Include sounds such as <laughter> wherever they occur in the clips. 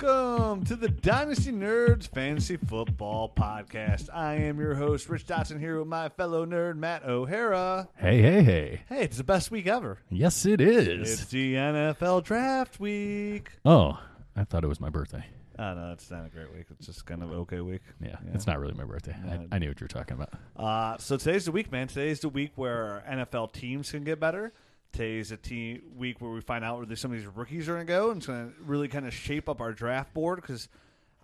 welcome to the Dynasty Nerds Fantasy Football Podcast. I am your host, Rich Dotson, here with my fellow nerd, Matt O'Hara. Hey, hey, hey. Hey, it's the best week ever. Yes, it is. It's the NFL Draft Week. oh, I thought it was my birthday. Oh, no, it's not a great week. It's just kind of okay week. Yeah, it's not really my birthday. I, I knew what you were talking about. Uh, so today's the week, man. Today's the week where NFL teams can get better. Today's a team week where we find out where some of these rookies are going to go, and it's going to really kind of shape up our draft board. Because,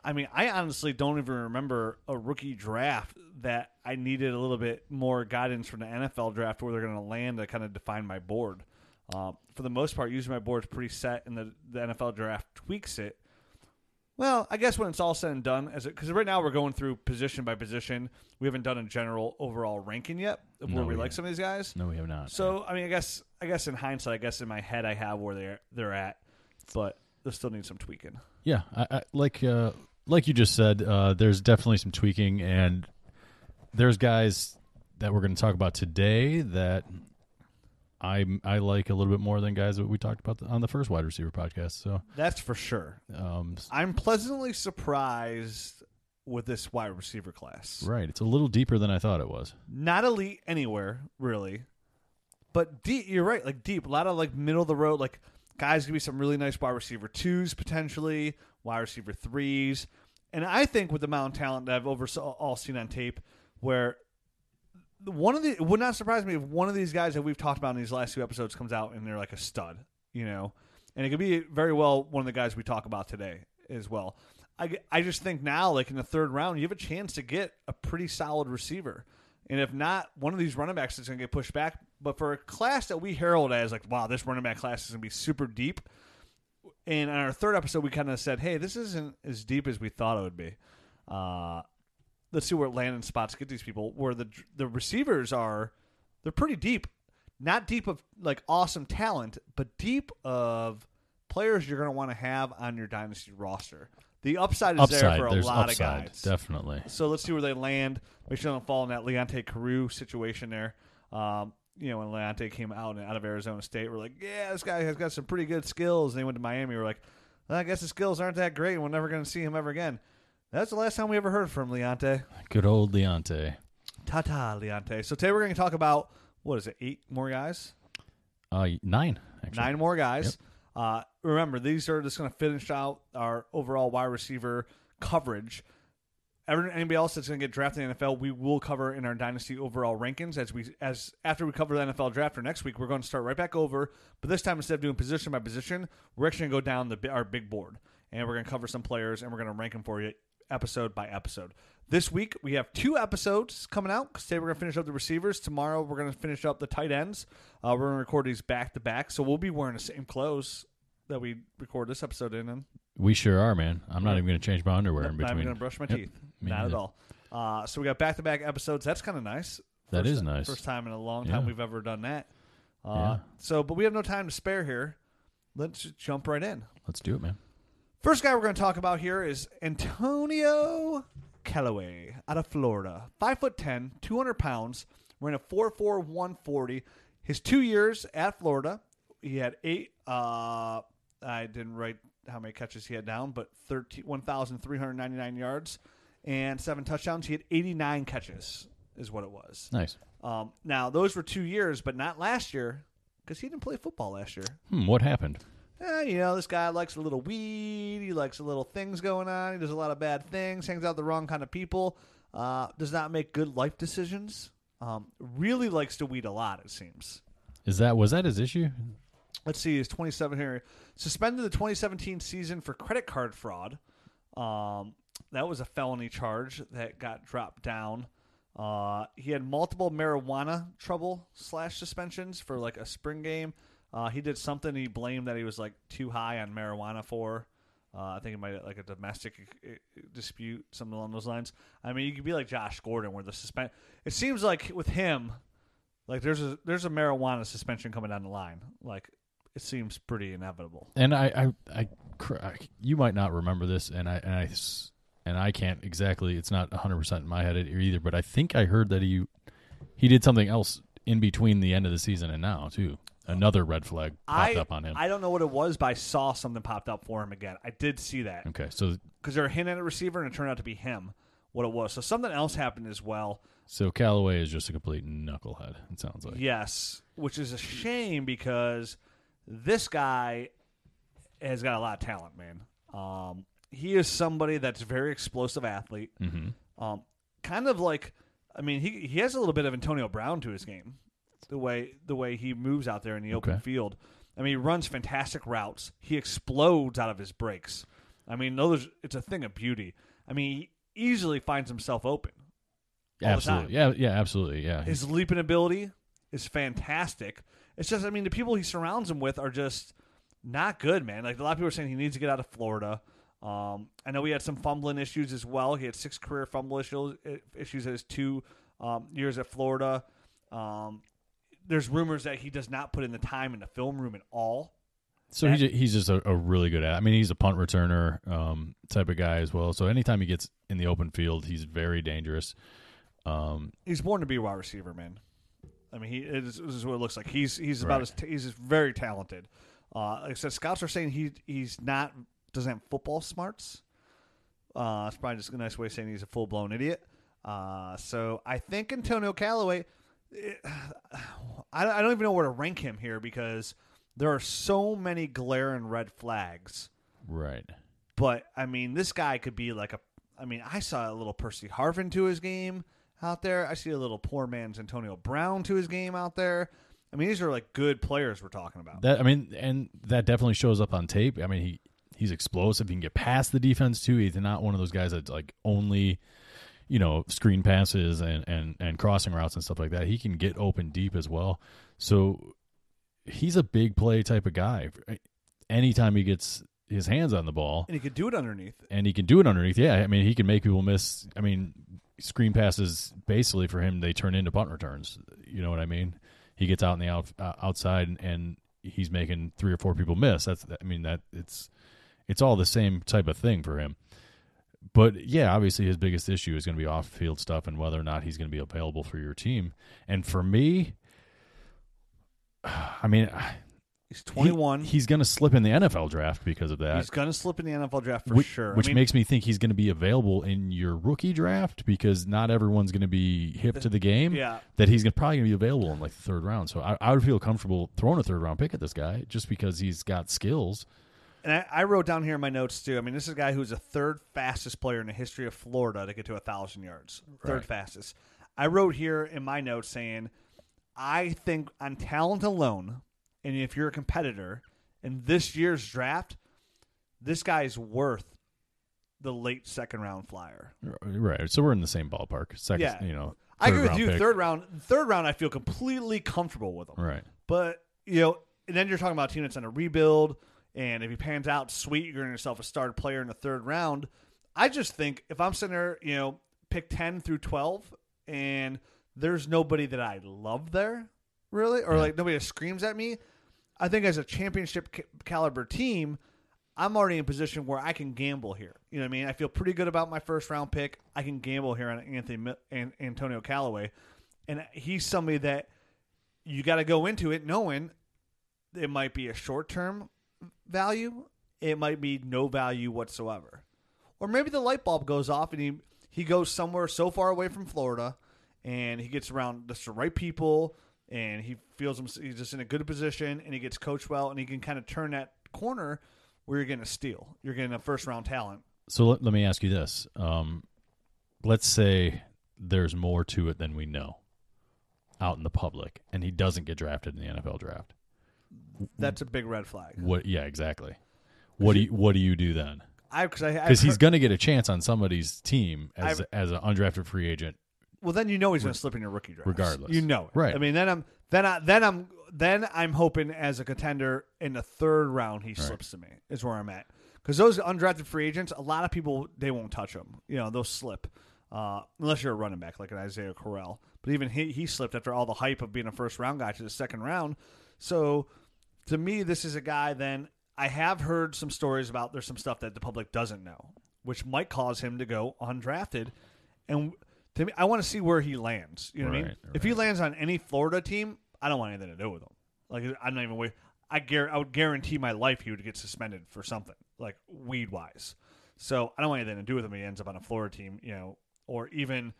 I mean, I honestly don't even remember a rookie draft that I needed a little bit more guidance from the NFL draft where they're going to land to kind of define my board. Um, for the most part, usually my board's pretty set, and the, the NFL draft tweaks it. Well, I guess when it's all said and done, as because right now we're going through position by position. We haven't done a general overall ranking yet of where No, we we like some of these guys. No, we have not. So I mean, I guess I guess in hindsight, I guess in my head I have where they're they're at, but they still need some tweaking. yeah, I, I, like uh, like you just said, uh, there's definitely some tweaking, and there's guys that we're going to talk about today that I I like a little bit more than guys that we talked about on the first wide receiver podcast. So, That's for sure. um, I'm pleasantly surprised with this wide receiver class. right, it's a little deeper than I thought it was. Not elite anywhere really, but deep. You're right, like deep. A lot of like middle of the road, like guys gonna be some really nice wide receiver twos potentially, wide receiver threes, and I think with the amount of talent that I've over all seen on tape, where one of the it would not surprise me if one of these guys that we've talked about in these last two episodes comes out and they're like a stud, you know, and it could be very well one of the guys we talk about today as well. I, I just think now, like in the third round, you have a chance to get a pretty solid receiver. And if not, one of these running backs is going to get pushed back. But for a class that we herald as like, wow, this running back class is going to be super deep. And on our third episode, we kind of said, hey, this isn't as deep as we thought it would be. Uh, let's see where landing spots get these people. Where the the receivers are, they're pretty deep. Not deep of like awesome talent, but deep of players you're going to want to have on your dynasty roster. The upside is there upside, for a lot upside, of guys. definitely. So let's see where they land. Make sure they don't fall in that Leonte Carroo situation there. Um, you know, when Leonte came out out of Arizona State, we're like, yeah, this guy has got some pretty good skills. And they went to Miami. We're like, well, I guess his skills aren't that great. and We're never going to see him ever again. That's the last time we ever heard from Leonte. Good old Leonte. Ta ta, Leonte. So today we're going to talk about what is it? Eight more guys, Uh, nine actually. nine more guys. Uh, remember, these are just going to finish out our overall wide receiver coverage. Every, anybody else that's going to get drafted in the NFL, we will cover in our dynasty overall rankings as we as after we cover the NFL draft for next week. We're going to start right back over, but this time instead of doing position by position, we're actually going to go down the our big board and we're going to cover some players and we're going to rank them for you episode by episode. This week we have two episodes coming out. Today we're going to finish up the receivers. Tomorrow we're going to finish up the tight ends. Uh, we're going to record these back to back, so we'll be wearing the same clothes that we record this episode in. And We sure are, man. I'm not even going to change my underwear in not even between. going to brush my Yep. teeth. Me Not at all. Uh, so we got back to back episodes. That's kind of nice. That First- is nice. First time in a long time Yeah. we've ever done that. Uh, Yeah. So, but we have no time to spare here. Let's just jump right in. Let's do it, man. First guy we're going to talk about here is Antonio Callaway out of Florida. Five foot ten, 200 pounds, ran a 4'4", 140. His two years at Florida, he had eight. Uh, I didn't write how many catches he had down, but 13, 1,399 yards and seven touchdowns. He had 89 catches, is what it was. Nice. Um, now those were two years, but not last year because he didn't play football last year. Hmm, what happened? Eh, you know, this guy likes a little weed. He likes a little things going on. He does a lot of bad things. Hangs out with the wrong kind of people. Uh, does not make good life decisions. Um, really likes to weed a lot. It seems. Is that was that his issue? Let's see. He's 27 here. Suspended the 2017 season for credit card fraud. Um, that was a felony charge that got dropped down. Uh, he had multiple marijuana trouble slash suspensions for like a spring game. Uh, he did something he blamed that he was like too high on marijuana for. Uh, I think it might like a domestic uh, dispute, something along those lines. I mean, you could be like Josh Gordon, where the suspend. It seems like with him, like there's a there's a marijuana suspension coming down the line. Like it seems pretty inevitable. And I, I, I, you might not remember this, and I, and I, and I can't exactly. It's not 100 percent in my head either. But I think I heard that he, he did something else in between the end of the season and now too. Another red flag popped I, up on him. I don't know what it was, but I saw something popped up for him again. I did see that okay, so because they're hinting at a receiver, and it turned out to be him. What it was. So something else happened as well. so Callaway is just a complete knucklehead. It sounds like. Yes, which is a shame because this guy has got a lot of talent, man. Um, he is somebody that's a very explosive athlete. Mm-hmm. Um, kind of like, I mean, he he has a little bit of Antonio Brown to his game, the way the way he moves out there in the open Okay. field. I mean, he runs fantastic routes. He explodes out of his breaks. I mean, those it's a thing of beauty. I mean, he easily finds himself open. all the time. Absolutely. Yeah. Yeah. Absolutely. Yeah. His leaping ability is fantastic. It's just, I mean, the people he surrounds him with are just not good, man. Like a lot of people are saying, he needs to get out of Florida. Um, I know he had some fumbling issues as well. He had six career fumble issues, issues at his two um, years at Florida. Um, there's rumors that he does not put in the time in the film room at all. So he's he's just a, a really good at. I mean, he's a punt returner um, type of guy as well. So anytime he gets in the open field, he's very dangerous. Um, He's born to be a wide receiver, man. I mean, he is, this is what it looks like. He's he's about Right. as t- he's very talented. Uh, like I said, scouts are saying he he's not doesn't have football smarts. Uh, it's probably just a nice way of saying he's a full blown idiot. Uh, so I think Antonio Callaway. It- <sighs> I, I don't even know where to rank him here because there are so many glaring red flags. right. But I mean, this guy could be like a. I mean, I saw a little Percy Harvin to his game out there. I see a little poor man's Antonio Brown to his game out there. I mean, these are like good players we're talking about. That I mean, and that definitely shows up on tape. I mean, he he's explosive. He can get past the defense too. He's not one of those guys that's like only, you know, screen passes and and and crossing routes and stuff like that. He can get open deep as well. So he's a big play type of guy. Anytime he gets his hands on the ball, and he could do it underneath. and he can do it underneath. Yeah, I mean, he can make people miss. I mean, screen passes basically for him they turn into punt returns. You know what I mean? He gets out in the out, uh, outside and, and he's making three or four people miss. That's I mean that it's it's all the same type of thing for him. But yeah, obviously his biggest issue is going to be off field stuff and whether or not he's going to be available for your team. And for me, <sighs> I mean, <sighs> He's he- 21. he's going to slip in the NFL draft because of that he's going to slip in the NFL draft for which, sure. Which I mean, makes me think he's going to be available in your rookie draft because not everyone's going to be hip to the game. yeah. That he's probably going to be available in like the third round. So I, I would feel comfortable throwing a third round pick at this guy just because he's got skills. And I, I wrote down here in my notes too. I mean, this is a guy who's the third fastest player in the history of Florida to get to a thousand yards. Third Right. fastest. I wrote here in my notes saying, I think on talent alone, and if you're a competitor in this year's draft, this guy's worth the late second round flyer. Right. So we're in the same ballpark. Second, Yeah. you know. I agree with you. pick. Third round, third round, I feel completely comfortable with him. Right. But you know, and then you're talking about a team that's on a rebuild, and if he pans out, sweet, you're getting yourself a started player in the third round. I just think if I'm sitting there, you know, pick ten through twelve, and there's nobody that I love there, really, or Yeah. like nobody that screams at me. I think as a championship ca- caliber team, I'm already in a position where I can gamble here. You know what I mean? I feel pretty good about my first round pick. I can gamble here on Anthony and Antonio Callaway, and he's somebody that you got to go into it knowing it might be a short term value, it might be no value whatsoever, or maybe the light bulb goes off and he he goes somewhere so far away from Florida, and he gets around just the right people, and he feels him, he's just in a good position, and he gets coached well, and he can kind of turn that corner where you're getting a steal, you're getting a first round talent. So let, let me ask you this. Um, let's say there's more to it than we know out in the public, and he doesn't get drafted in the NFL draft. That's a big red flag. What? Yeah, exactly. What do you What do you do then? I because I Because he's going to get a chance on somebody's team as I've- as an undrafted free agent. Well, then you know he's going to slip in your rookie draft, Regardless. You know, it. Right. I mean, then I'm then I then I'm then I'm hoping as a contender in the third round he slips to me is where I'm at because those undrafted free agents, a lot of people they won't touch them. You know, they'll slip uh, unless you're a running back like an Isaiah Crowell. But even he he slipped after all the hype of being a first round guy to the second round. So to me, this is a guy. Then I have heard some stories about there's some stuff that the public doesn't know, which might cause him to go undrafted. And to me, I want to see where he lands. You know what I mean? Right, If he lands on any Florida team, I don't want anything to do with him. Like I'm not even wait. I gar- I would guarantee my life he would get suspended for something like weed wise. So I don't want anything to do with him. He ends up on a Florida team, you know, or even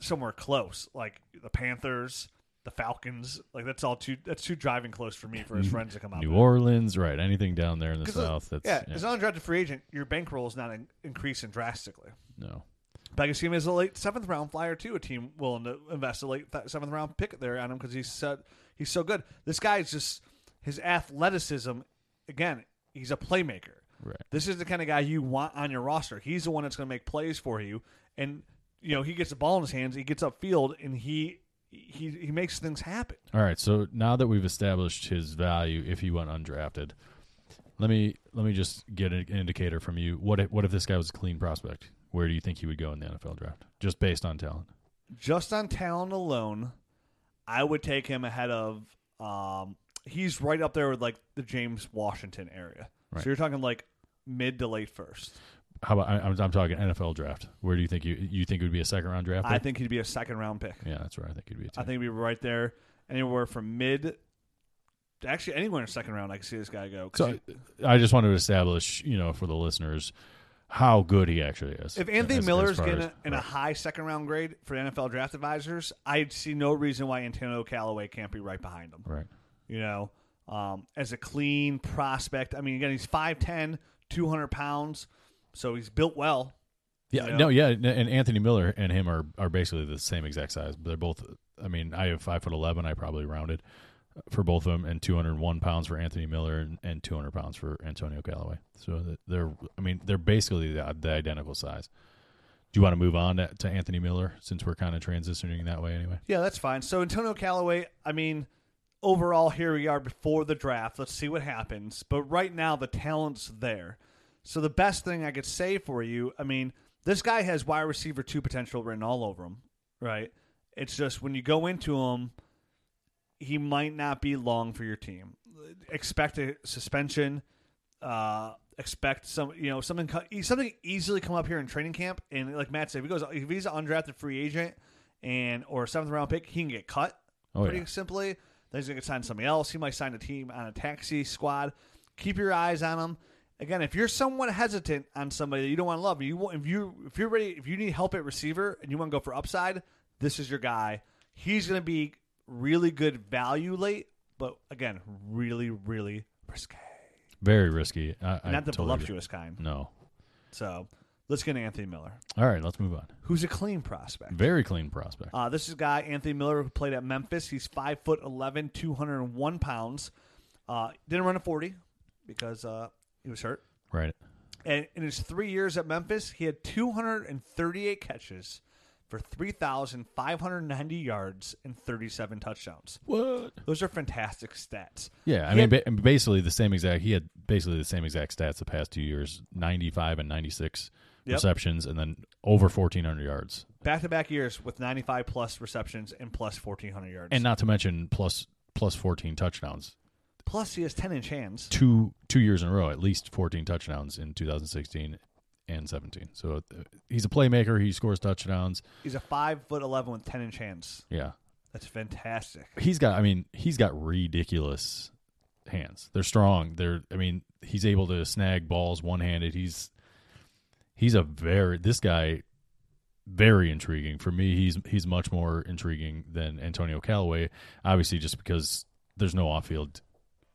somewhere close, like the Panthers, the Falcons. Like that's all too that's too driving close for me for his friends to come out. New there. Orleans, right? Anything down there in the uh, south? That's yeah, as an undrafted free agent, your bankroll is not in- increasing drastically. no. But I can see him as a late seventh round flyer too. A team willing to invest a late th- seventh round pick there on him because he's so, he's so good. This guy is just his athleticism. Again, he's a playmaker. Right. This is the kind of guy you want on your roster. He's the one that's going to make plays for you, and you know he gets the ball in his hands. He gets upfield, and he he he makes things happen. All right. So now that we've established his value, if he went undrafted, let me let me just get an indicator from you. What if, what if this guy was a clean prospect? Where do you think he would go in the NFL draft, just based on talent? Just on talent alone, I would take him ahead of. Um, he's right up there with like the James Washington area. Right. So you're talking like mid to late first. How about I, I'm, I'm talking NFL draft? Where do you think you you think it would be a second round draft? I pick? think he'd be a second round pick. Yeah, that's where I think he'd be. Too. I think he'd be right there, anywhere from mid. Actually, anywhere in the second round, I can see this guy go. So he- I just wanted to establish, you know, for the listeners, how good he actually is. if Anthony as- Miller's far getting as- a, in a high second round grade for NFL draft advisors, I see no reason why Antonio Callaway can't be right behind him. right, You know, um, as a clean prospect. I mean, again, he's 5'10", 200 pounds, so he's built well. yeah, you know? no, yeah, and Anthony Miller and him are are basically the same exact size. They're both. I mean, I have five foot eleven. I probably rounded uh, for both of them, and two hundred one pounds for Anthony Miller and, and two hundred pounds for Antonio Callaway. So they're, I mean, they're basically the, the identical size. Do you want to move on to, to Anthony Miller since we're kind of transitioning that way anyway? Yeah, that's fine. So Antonio Callaway, I mean, overall, here we are before the draft. Let's see what happens. But right now, the talent's there. So the best thing I could say for you, I mean, this guy has wide receiver two potential written all over him, right? It's just when you go into him, he might not be long for your team. Expect a suspension. Uh, expect some, you know, something something easily come up here in training camp. And like Matt said, if he goes, if he's an undrafted free agent and or a seventh round pick, he can get cut Oh, pretty yeah. simply. Then he's gonna sign somebody else. He might sign a team on a taxi squad. Keep your eyes on him. Again, if you're somewhat hesitant on somebody that you don't want to love, you want, if you if you're ready, if you need help at receiver and you want to go for upside, this is your guy. He's gonna be really good value late, but again, really really risky, Very risky. I, I not the totally agree. voluptuous kind. No. So let's get Anthony Miller, All right, let's move on. who's a clean prospect. Very clean prospect. Uh, this is a guy, Anthony Miller, who played at Memphis. He's 5 foot 11, 201 pounds. Uh, didn't run a 40 because uh, he was hurt. right. And in his three years at Memphis, he had 238 catches for 3,590 yards and 37 touchdowns. What? Those are fantastic stats. Yeah, I He mean, had- ba- basically the same exact. He had basically the same exact stats the past two years: ninety-five and ninety-six Yep. receptions, and then over fourteen hundred yards. Back to back years with 95 plus receptions and plus 1,400 yards. And not to mention plus plus fourteen touchdowns. Plus, he has 10 inch hands. Two two years in a row, at least fourteen touchdowns in two thousand sixteen and seventeen. So uh, he's a playmaker. He scores touchdowns. He's a 5 foot 11 with 10 inch hands. Yeah, That's fantastic. he's got. I mean, he's got ridiculous hands. They're strong. They're. I mean, he's able to snag balls one handed. He's he's a very this guy very intriguing for me. He's he's much more intriguing than Antonio Callaway. Obviously, just because there's no off field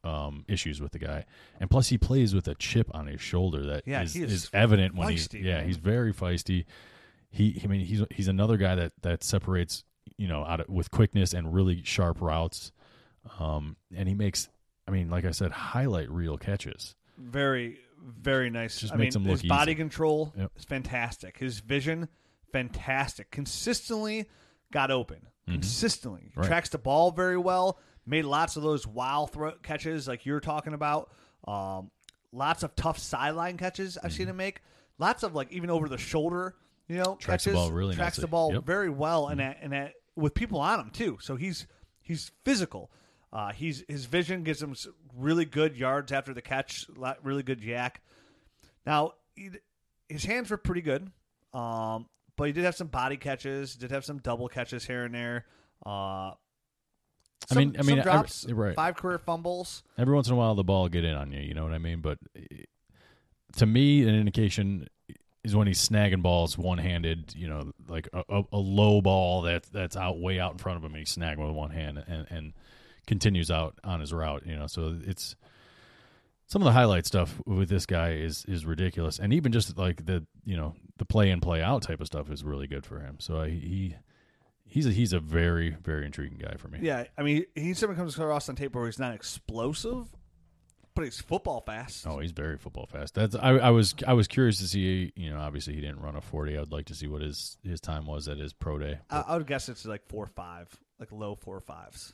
um, issues with the guy, and plus he plays with a chip on his shoulder that Yeah, is is is evident when he's yeah man. he's very feisty. He I mean he's he's another guy that that separates you know out of, with quickness and really sharp routes, um, and he makes I mean like I said highlight reel catches. very very nice. Just I makes mean, him look his body control Yep. is fantastic. His vision, fantastic. Consistently got open. Consistently Mm-hmm. Right. tracks the ball very well. Made lots of those wild throw catches like you're talking about. Um, lots of tough sideline catches I've seen him make. Lots of like even over the shoulder, you know, Mm-hmm. Tracks the ball really tracks the ball Yep. very well, and at, and at, with people on him too. So he's he's physical. Uh, he's his vision gives him really good yards after the catch, really good YAC. Now, his hands were pretty good, um, but he did have some body catches, did have some double catches here and there. Uh, I mean- I some mean, drops, right. five career fumbles. Every once in a while, the ball get in on you. You know what I mean? But eh, to me, an indication is when he's snagging balls one handed. You know, like a, a, a low ball that that's out way out in front of him, and he's snagging with one hand and and continues out on his route. You know, so it's some of the highlight stuff with this guy is is ridiculous, and even just like the you know the play in play out type of stuff is really good for him. So he he's a, he's a very very intriguing guy for me. Yeah, I mean, he certainly comes across on tape where he's not explosive, but he's football fast. Oh, he's very football fast. That's I, I was I was curious to see. You know, obviously he didn't run a forty. I would like to see what his his time was at his pro day. I, I would guess it's like four or five, like low four or fives.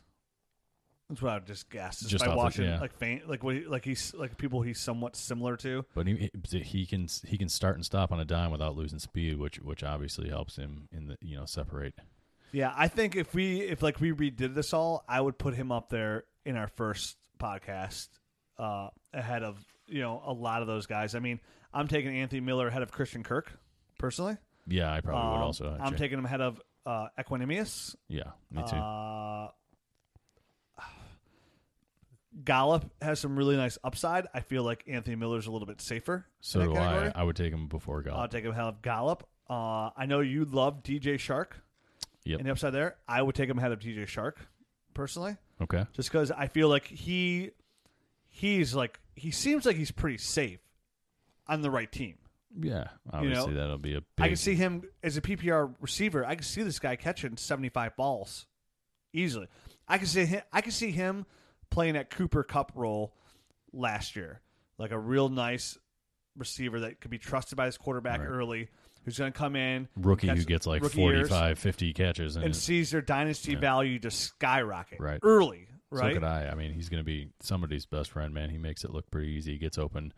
That's what I would just guess. Just, Just by off the- watching, yeah. like faint, like what, he, like he's like people he's somewhat similar to. But he he can he can start and stop on a dime without losing speed, which which obviously helps him in the you know separate. Yeah, I think if we if like we redid this all, I would put him up there in our first podcast uh, ahead of you know a lot of those guys. I mean, I'm taking Anthony Miller ahead of Christian Kirk personally. Yeah, I probably would Um, also. I'm actually. taking him ahead of uh, Equanimeous. Yeah, me too. Uh, Gallup has some really nice upside. I feel like Anthony Miller's a little bit safer. so in do I. category. I would take him before I'll Gallup. take him ahead of Gallup. Uh, I know you love DJ Chark. Yep. And the upside there, I would take him ahead of DJ Chark, personally, Okay. just because I feel like he he's like he seems like he's pretty safe on the right team. Yeah, obviously that'll be a big. I can see him as a PPR receiver. I can see this guy catching seventy five balls easily. I can see him. I can see him playing that Cooper Kupp role last year, like a real nice receiver that could be trusted by his quarterback Right. early, who's going to come in rookie who gets like rookie years 45, 50 catches, and, and sees their dynasty Yeah. value just skyrocket Right. early. so Right. could I. I mean, he's going to be somebody's best friend, man. He makes it look pretty easy. He gets open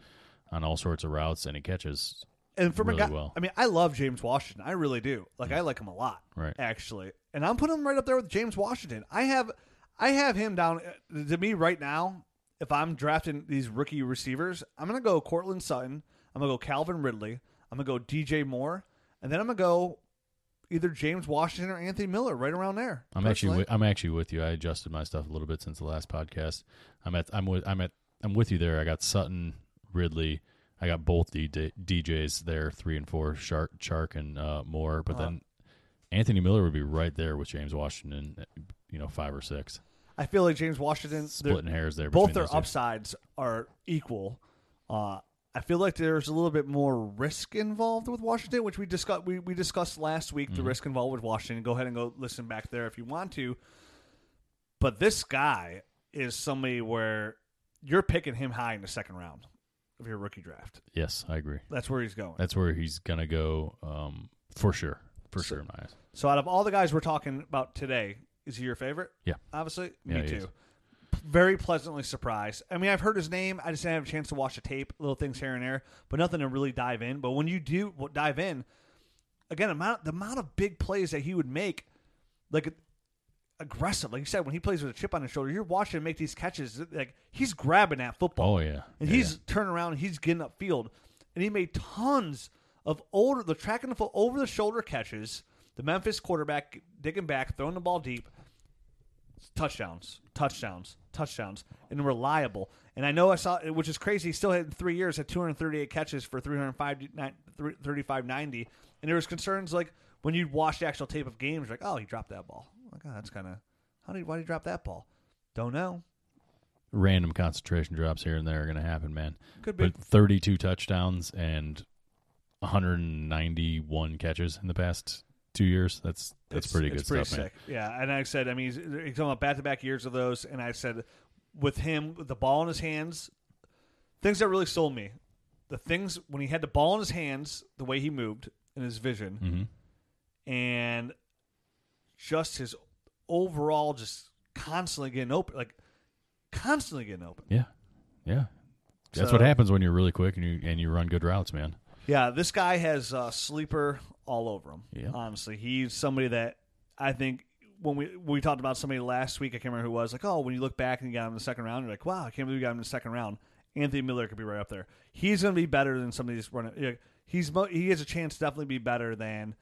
on all sorts of routes, and he catches and from really a guy, well. I mean, I love James Washington. I really do. Like, I like him a lot. Right. Actually, and I'm putting him right up there with James Washington. I have, I have him down uh, to me right now. If I'm drafting these rookie receivers, I'm gonna go Courtland Sutton. I'm gonna go Calvin Ridley. I'm gonna go DJ Moore, and then I'm gonna go either James Washington or Anthony Miller, right around there. I'm actually personally. with, I'm actually with you. I adjusted my stuff a little bit since the last podcast. I'm at I'm with I'm at I'm with you there. I got Sutton, Ridley. I got both D, DJs there, three and four, Shark, Chark, and uh, Moore. But Uh-huh. then Anthony Miller would be right there with James Washington. You know, five or six, I feel like James Washington. splitting hairs there. both their two. upsides are equal. Uh, I feel like there's a little bit more risk involved with Washington, which we discussed. We, we discussed last week Mm-hmm. the risk involved with Washington. Go ahead and go listen back there if you want to. But this guy is somebody where you're picking him high in the second round of your rookie draft. Yes, I agree. That's where he's going. That's where he's gonna go um, for sure. For sure, in my eyes. So out of all the guys we're talking about today, is he your favorite? Yeah. Obviously, me too. is. Very pleasantly surprised. I mean, I've heard his name. I just didn't have a chance to watch the tape, little things here and there, but nothing to really dive in. But when you do dive in, again, amount the amount of big plays that he would make, like aggressive, like you said, when he plays with a chip on his shoulder, you're watching him make these catches. Like he's grabbing that football. Oh yeah, And Yeah, he's turning around, and he's getting upfield, and he made tons of older the track and the foot over the shoulder catches. The Memphis quarterback digging back, throwing the ball deep, touchdowns, touchdowns, touchdowns, and reliable. And I know I saw, which is crazy. He still had three years had 238 catches for 305, 35, 90. And there was concerns like when you'd watch the actual tape of games, like, oh, he dropped that ball. Like, oh, that's kind of how did why did he drop that ball? Don't know. random concentration drops here and there are going to happen, man. Could be. But 32 touchdowns and 191 catches in the past two years. That's that's It's- pretty good pretty stuff, man. Yeah, and I said, I mean, he's, he's talking about back-to-back years of those, and I said, with him, with the ball in his hands, things that really sold me, the things when he had the ball in his hands, the way he moved and his vision, hmm and just his overall, just constantly getting open, like constantly getting open. Yeah, yeah. That's So- what happens when you're really quick and you and you run good routes, man. Yeah, this guy has uh, sleeper all over him. Yeah. Honestly, he's somebody that I think when we we talked about somebody last week, I can't remember who it was. Like, oh, when you look back and you got him in the second round, you're like, wow, I can't believe you got him in the second round. Anthony Miller could be right up there. He's going to be better than some of these running. you know, He's mo- he has a chance to definitely be better than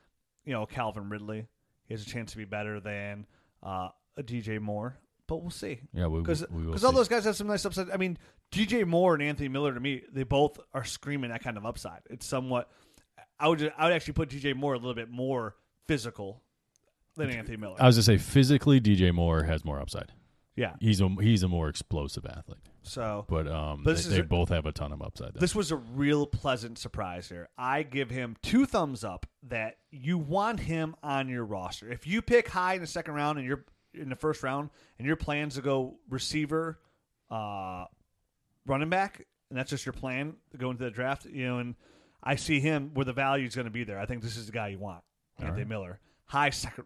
you know Calvin Ridley. He has a chance to be better than uh, a DJ Moore, but we'll see. Yeah, we, Because we all those guys have some nice upside. I mean, DJ Moore and Anthony Miller to me, they both are screaming that kind of upside. It's somewhat. I would just, I would actually put DJ Moore a little bit more physical than Anthony Miller. I was gonna say physically, DJ Moore has more upside. yeah. He's a he's a more explosive athlete, So but um, But they, they a- both have a ton of upside. Though. this was a real pleasant surprise here. I give him two thumbs up that you want him on your roster. If you pick high in the second round and you're in the first round and your plans to go receiver, uh, running back, and that's just your plan to go into the draft, you know, and I see him where the value is going to be there. I think this is the guy you want, Anthony Miller, high second,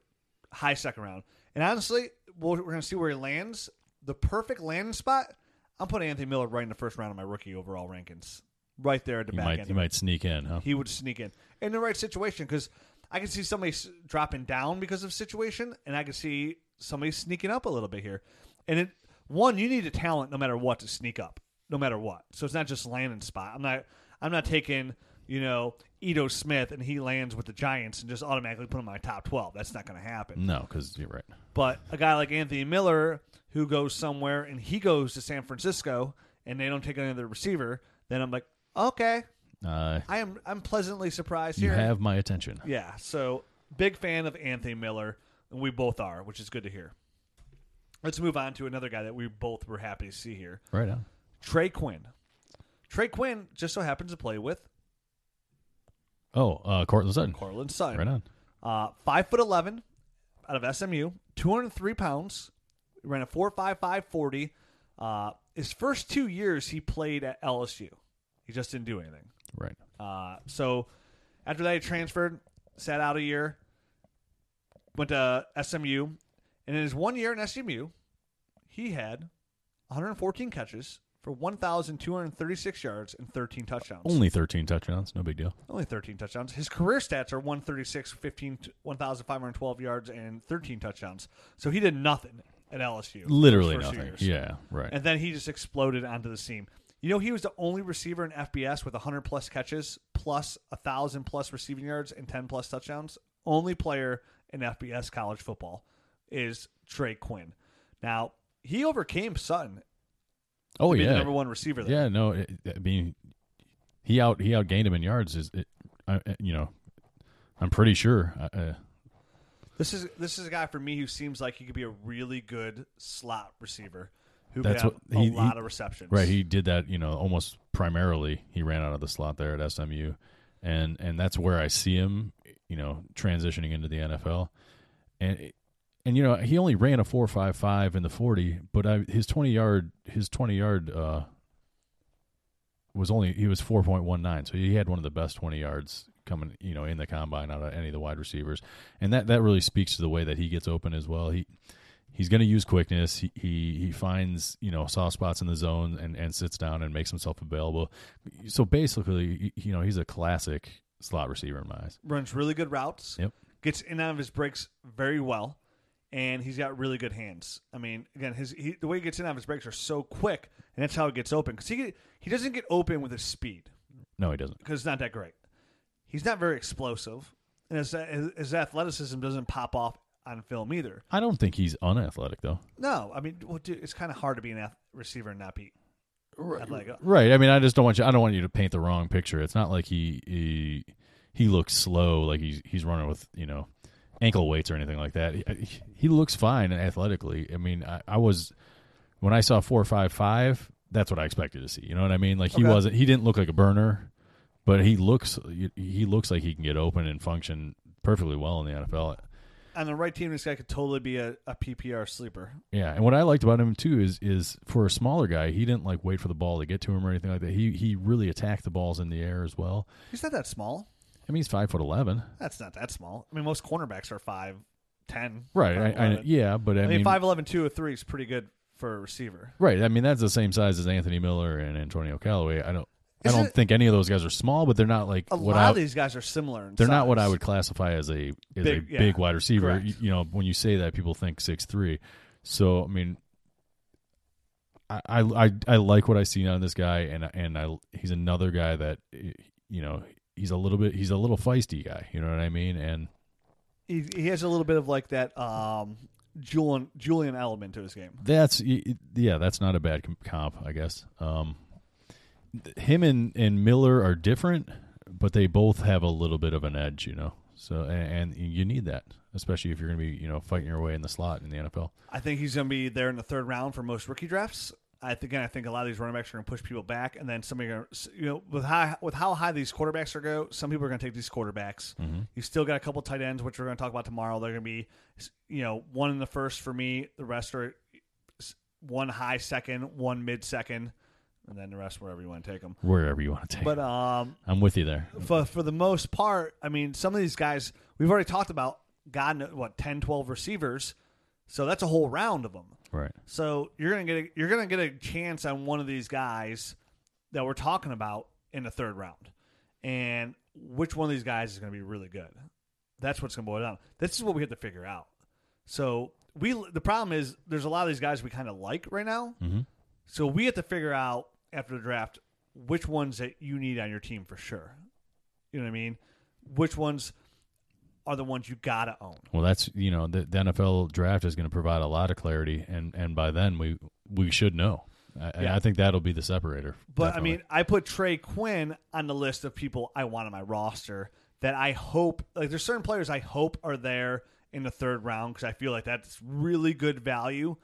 high second round. And honestly, we'll, we're going to see where he lands. The perfect landing spot. I'm putting Anthony Miller right in the first round of my rookie overall rankings, right there at the he back might end. he might sneak in, huh? He would sneak in in the right situation because I can see somebody dropping down because of situation, and I can see somebody sneaking up a little bit here. And it one, you need a talent no matter what to sneak up, no matter what. So it's not just landing spot. I'm not. I'm not taking you know Ito Smith and he lands with the Giants and just automatically put him in my top twelve. That's not going to happen. no, because you're right. But a guy like Anthony Miller who goes somewhere and he goes to San Francisco and they don't take another receiver, then I'm like, okay, Uh, I am I'm pleasantly surprised you here. have my attention. yeah, so big fan of Anthony Miller, and we both are, which is good to hear. Let's move on to another guy that we both were happy to see here, Right on. Trey Quinn. Trey Quinn just so happens to play with Oh, uh, Courtland Sutton. Courtland Sutton. Right on. Uh, five foot eleven, out of SMU, two hundred three pounds, ran a four five five forty. Uh, his first two years he played at LSU. He just didn't do anything. Right. Uh, so after that, he transferred, sat out a year, went to SMU, and in his one year in SMU, he had 114 catches for 1,236 yards and 13 touchdowns. Only 13 touchdowns. No big deal. Only 13 touchdowns. His career stats are 136, 15, 1,512 yards, and 13 touchdowns. So he did nothing at LSU. Literally his first two nothing. Yeah. Right. And then he just exploded onto the scene. You know, he was the only receiver in FBS with 100 plus catches, plus 1,000 plus receiving yards, and 10 plus touchdowns. Only player in FBS college football is Trey Quinn. Now, he overcame Sutton, oh yeah. number one receiver there. Yeah. No. It, I mean, he out he outgained him in yards. Is it? I, you know, I'm pretty sure. Uh, Uh, This is this is a guy for me who seems like he could be a really good slot receiver who That's what- he- a lot he- of receptions. Right, he did that. You know, almost primarily he ran out of the slot there at SMU, and and that's where I see him. You know, transitioning into the NFL, and and you know he only ran a four five five in the forty, but I, his twenty yard his twenty yard uh, was only he was four point one nine, so he had one of the best twenty yards coming you know in the combine out of any of the wide receivers, and that that really speaks to the way that he gets open as well. He he's going to use quickness. He, he he finds you know soft spots in the zone and, and sits down and makes himself available. So basically, you know, he's a classic slot receiver in my eyes. runs really good routes. Yep. Gets in and out of his breaks very well, and he's got really good hands. I mean, again, his he, the way he gets in of his breaks are so quick, and that's how he gets open. Because he get, he doesn't get open with his speed No, he doesn't. because it's not that great. He's not very explosive, and his, his, his athleticism doesn't pop off on film either. I don't think he's unathletic though. No, I mean, well, dude, it's kind of hard to be an ath- receiver and not be athletic. Right. I mean, I just don't want you. I don't want you to paint the wrong picture. It's not like he he he looks slow, like he's he's running with you know ankle weights or anything like that. He, he looks fine athletically. I mean, I, I was when I saw four five five. That's what I expected to see. You know what I mean? Like he Okay. wasn't. He didn't look like a burner, but he looks he looks like he can get open and function perfectly well in the NFL. On the right team, this guy could totally be a, a PPR sleeper. Yeah, and what I liked about him too is is for a smaller guy, he didn't like wait for the ball to get to him or anything like that. He he really attacked the balls in the air as well. He's not that small. I mean, he's five foot eleven. That's not that small. I mean, most cornerbacks are five ten. Right. I, I, yeah, but I, I mean, five eleven two or three is pretty good for a receiver. right. I mean, that's the same size as Anthony Miller and Antonio Callaway. I don't. I Isn't don't it- think any of those guys are small, but they're not like A what lot I, of these guys are similar. In they're not what I would classify as a as Big- a yeah, big wide receiver. You, you know, when you say that, people think six three. So I mean, I, I I I like what I see out of this guy, and and I he's another guy that you know he's a little bit he's a little feisty guy. You know what I mean? And He, he has a little bit of like that um, Julian Julian element to his game. That's yeah, that's not a bad comp, I guess. Um, him and, and Miller are different, but they both have a little bit of an edge, you know. So and, and you need that, especially if you're going to be you know fighting your way in the slot in the NFL. I think he's going to be there in the third round for most rookie drafts. I think again, I think a lot of these running backs are going to push people back, and then somebody going to you know with how with how high these quarterbacks are go, some people are going to take these quarterbacks. You still got a couple tight ends, which we're going to talk about tomorrow. They're going to be you know one in the first for me. The rest are one high second, one mid second, and then the rest wherever you want to take them. Wherever you want to take. Them. But um, I'm with you there. for for the most part, I mean, some of these guys we've already talked about. God, what 10, 12 receivers, so that's a whole round of them. Right. So you're gonna get a, you're gonna get a chance on one of these guys that we're talking about in the third round, and which one of these guys is gonna be really good. That's what's gonna boil down. This is what we have to figure out. So we the problem is there's a lot of these guys we kind of like right now. Mhm. So we have to figure out after the draft which ones that you need on your team for sure. You know what I mean? Which ones are the ones you gotta own? Well, that's you know the, the NFL draft is going to provide a lot of clarity, and and by then we we should know. I, Yeah. I think that'll be the separator. But definitely. I mean, I put Trey Quinn on the list of people I want on my roster that I hope like there's certain players I hope are there in the third round because I feel like that's really good value.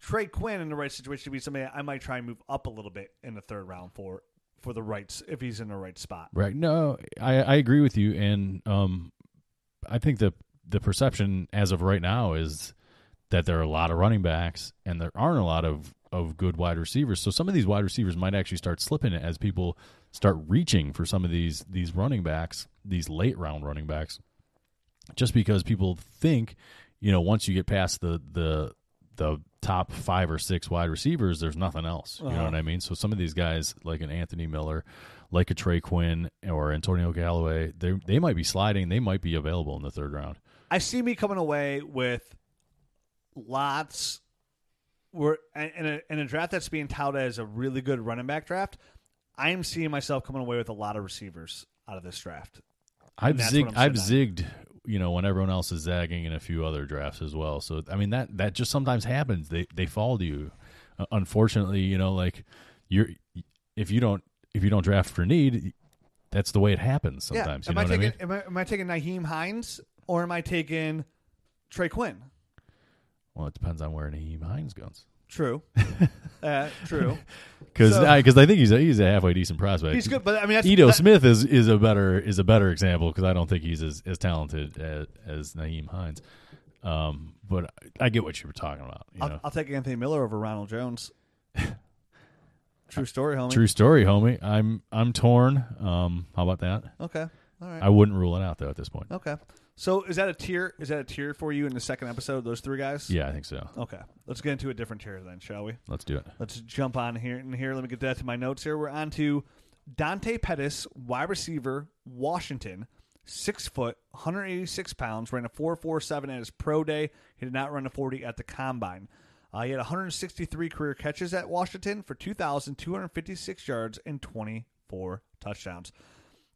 Trey Quinn in the right situation would be somebody I might try and move up a little bit in the third round for for the rights if he's in the right spot. Right. No, I, I agree with you, and um, I think the the perception as of right now is that there are a lot of running backs and there aren't a lot of of good wide receivers. So some of these wide receivers might actually start slipping as people start reaching for some of these these running backs, these late round running backs, just because people think, you know, once you get past the the the top five or six wide receivers, there's nothing else. You know Uh-huh. what I mean? So some of these guys, like an Anthony Miller, like a Trey Quinn or Antonio Callaway, they they might be sliding. They might be available in the third round. I see me coming away with lots. Where in a, in a draft that's being touted as a really good running back draft, I am seeing myself coming away with a lot of receivers out of this draft. I've zigged. I've zigged. You know, when everyone else is zagging in a few other drafts as well. So I mean that that just sometimes happens. They they fall to you. Uh, unfortunately, you know, like you're if you don't if you don't draft for need, that's the way it happens sometimes. yeah. You Am know I what I taking mean? am, I, am I taking Nyheim Hines or am I taking Trey Quinn? Well, it depends on where Nyheim Hines goes. True. <laughs> uh, true. <laughs> Because So- I, I think he's a, he's a halfway decent prospect. He's good, but I mean, that's, Ito that- Smith is is a better is a better example because I don't think he's as, as talented as, as Nyheim Hines. Um, but I get what you were talking about. You I'll, know, I'll take Anthony Miller over Ronald Jones. <laughs> True story, homie. true story, homie. I'm I'm torn. Um, how about that? Okay. All right. I wouldn't rule it out though at this point. okay. So is that a tier? Is that a tier for you in the second episode? Those three guys. Yeah, I think so. Okay. Let's get into a different tier then, shall we? Let's do it. Let's jump on here and here. Let me get that to my notes here. We're on to Dante Pettis, wide receiver, Washington, six foot, 186 pounds, ran a 4.47 at his pro day. He did not run a 40 at the combine. Uh, he had 163 career catches at Washington for 2,256 yards and 24 touchdowns.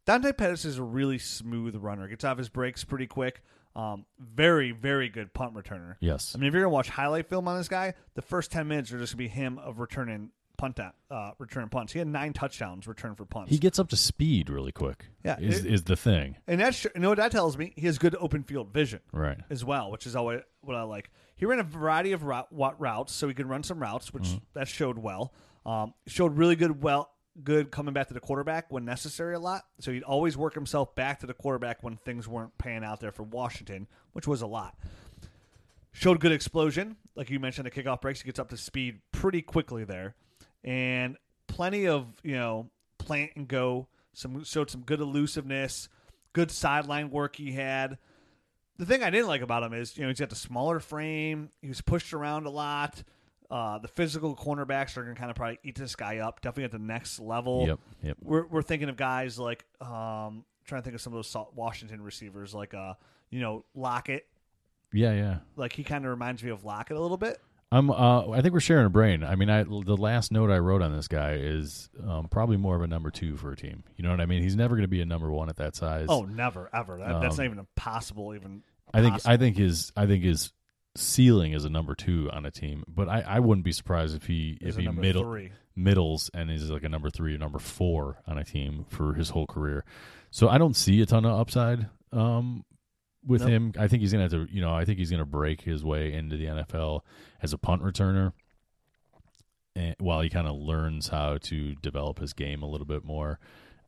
Dante Pettis is a really smooth runner. Gets off his breaks pretty quick. Um, very, very good punt returner. Yes. I mean, if you're gonna watch highlight film on this guy, the first ten minutes are just gonna be him of returning punt at, uh, returning punts. He had nine touchdowns returned for punts. He gets up to speed really quick. Yeah, is it- is the thing and that's you know what that tells me. He has good open field vision right? as well, which is always what I like. He ran a variety of route, what routes, so he could run some routes, which that showed well. Um, showed really good, well, good coming back to the quarterback when necessary a lot. So he'd always work himself back to the quarterback when things weren't paying out there for Washington, which was a lot. Showed good explosion, like you mentioned, the kickoff breaks. He gets up to speed pretty quickly there, and plenty of you know plant and go. Some showed some good elusiveness, good sideline work he had the thing I didn't like about him is, you know, he's got the smaller frame. He was pushed around a lot. Uh, the physical cornerbacks are going to kind of probably eat this guy up. Definitely at the next level. Yep, yep. We're we're thinking of guys like um, trying to think of some of those Washington receivers like uh, you know, Lockett. Yeah, yeah. Like he kind of reminds me of Lockett a little bit. I'm. Uh, I think we're sharing a brain. I mean, I the last note I wrote on this guy is um, probably more of a number two for a team. You know what I mean? He's never going to be a number one at that size. Oh, never ever. That, that's Um, not even possible. Even I think. I think his. I think his ceiling is a number two on a team. But I, I wouldn't be surprised if he if he middle three. middles and is like a number three or number four on a team for his whole career. So I don't see a ton of upside um, with Nope. him. I think he's gonna have to. You know, I think he's gonna break his way into the NFL as a punt returner. And while he kind of learns how to develop his game a little bit more,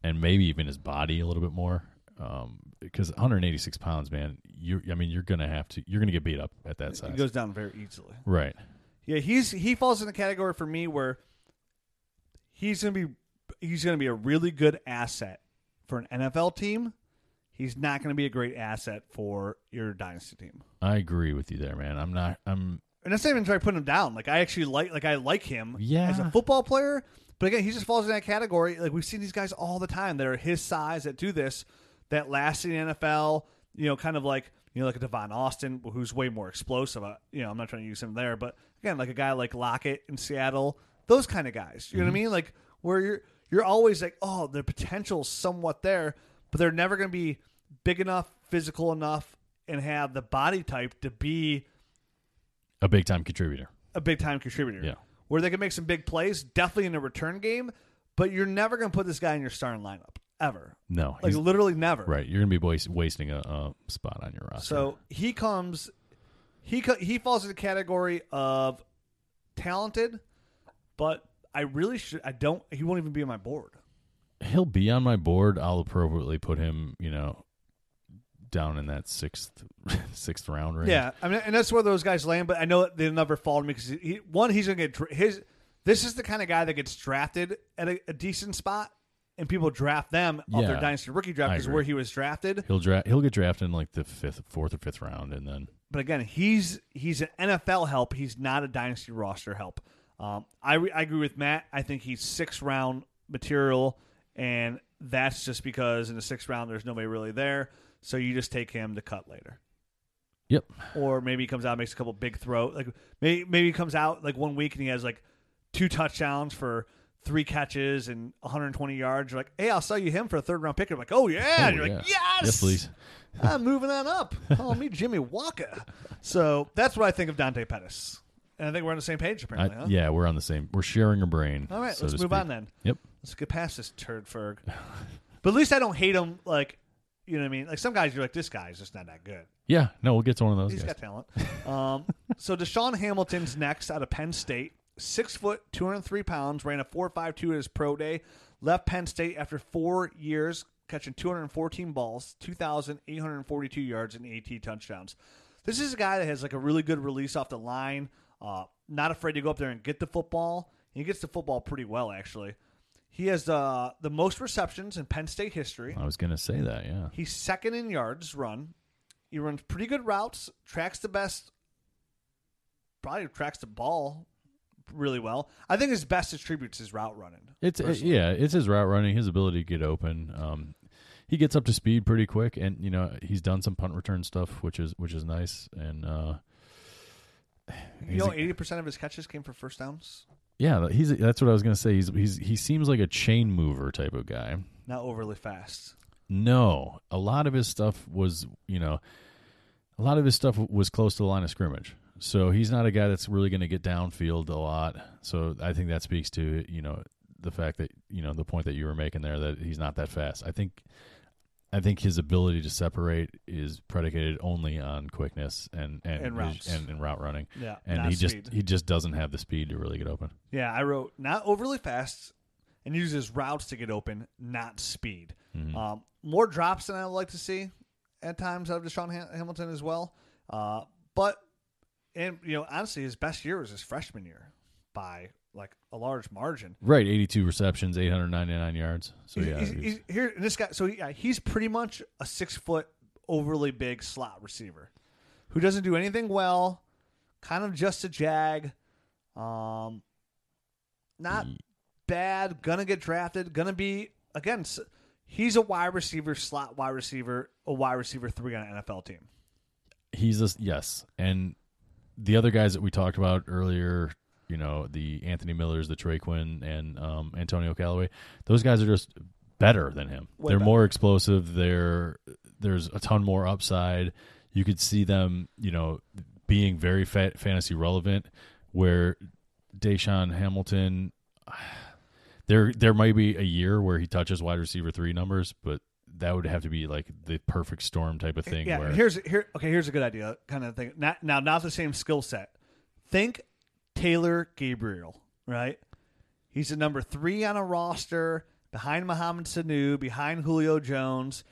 and maybe even his body a little bit more, um, because 186 pounds, man, you I mean, you're gonna have to, you're gonna get beat up at that size. He goes down very easily. right? Yeah, he's he falls in the category for me where he's gonna be he's gonna be a really good asset for an NFL team. He's not gonna be a great asset for your dynasty team. I agree with you there, man. I'm not, I'm And that's not even trying to put him down. Like I actually like like I like him Yeah. as a football player. But again, he just falls in that category. Like we've seen these guys all the time that are his size that do this, that last in the NFL. You know, kind of like you know, like a Tavon Austin, who's way more explosive. Uh, you know, I'm not trying to use him there, but again, like a guy like Lockett in Seattle, those kind of guys. You know what I mean? Like where you're you're always like, oh, the potential's somewhat there, but they're never going to be big enough, physical enough, and have the body type to be a big time contributor. a big time contributor. Yeah. Where they can make some big plays, definitely in a return game, but you're never going to put this guy in your starting lineup ever. No, Like literally never. Right, you're gonna be waste, wasting a, a spot on your roster. So he comes, he co- he falls in the category of talented, but I really should. I don't. He won't even be on my board. he'll be on my board. I'll appropriately put him, you know, down in that sixth <laughs> sixth round range. Yeah, I mean, and that's where those guys land. But I know they'll never fall to me because he, one, he's gonna get his. This is the kind of guy that gets drafted at a, a decent spot, and people draft them off their dynasty rookie draft because where he was drafted. he'll draft. He'll get drafted in like the fifth, fourth or fifth round, and then But again, he's he's an NFL help. He's not a dynasty roster help. Um, I re- I agree with Matt. I think he's six round material, and that's just because in the sixth round there's nobody really there. So you just take him to cut later. yep, or maybe he comes out and makes a couple big throw like maybe maybe he comes out like one week and he has like two touchdowns for three catches and 120 yards. You're like, hey, I'll sell you him for a third round pick. I'm like, oh yeah, Oh, and you're yeah. like, yes, yes, please. <laughs> I'm moving on up. Call me Jimmy Walker. So that's what I think of Dante Pettis, and I think we're on the same page I, apparently. huh? Yeah, we're on the same. We're sharing a brain. All right, so let's move speak. on then. Yep. Let's get past this turd Ferg. <laughs> but at least I don't hate him. Like, you know what I mean? Like some guys, you're like, this guy's just not that good. Yeah. No, we'll get to one of those He's guys. got talent. Um, so DaeSean Hamilton's next out of Penn State. Six foot, 203 pounds, ran a 4.52 at his pro day. Left Penn State after four years, catching 214 balls, 2,842 yards, and 18 touchdowns. This is a guy that has like a really good release off the line. Uh, not afraid to go up there and get the football. He gets the football pretty well, actually. He has uh, the most receptions in Penn State history. I was gonna say that. Yeah. He's second in yards run. He runs pretty good routes, tracks the best, probably tracks the ball really well. I think his best attributes is route running. It's personally. yeah, it's his route running, his ability to get open. Um, he gets up to speed pretty quick, and you know he's done some punt return stuff, which is which is nice. And uh, You know, eighty percent of his catches came for first downs. yeah, he's that's what I was gonna say. He's he's he seems like a chain mover type of guy. Not overly fast. No, a lot of his stuff was you know, a lot of his stuff was close to the line of scrimmage. So he's not a guy that's really going to get downfield a lot. So I think that speaks to you know the fact that you know the point that you were making there that he's not that fast. I think I think his ability to separate is predicated only on quickness and and And his- and, and route running. Yeah, And he just he just doesn't have the speed to really get open. Yeah, I wrote not overly fast and uses routes to get open, not speed. Mm-hmm. Um, more drops than I would like to see at times out of DaeSean Ham- Hamilton as well. Uh, but and you know, honestly, his best year was his freshman year by like a large margin. Right, 82 receptions, 899 yards. So He's- yeah, he's, he he's- here this guy. So yeah, he's pretty much a six foot, overly big slot receiver who doesn't do anything well. Kind of just a jag. Um, not bad. Gonna get drafted. Gonna be again. He's a wide receiver, slot wide receiver, a wide receiver three on an NFL team. He's a yes, and the other guys that we talked about earlier, you know, the Anthony Millers, the Trey Quinn, and um, Antonio Callaway. Those guys are just better than him. Way They're better. more explosive. They're there's a ton more upside. You could see them, you know, being very fa- fantasy relevant. Where DaeSean Hamilton, <sighs> there there might be a year where he touches wide receiver three numbers, but that would have to be like the perfect storm type of thing. Yeah, where here's here. Okay, here's a good idea, kind of thing. Not, now, not the same skill set. Think Taylor Gabriel, right? He's the number three on a roster behind Mohamed Sanu, behind Julio Jones.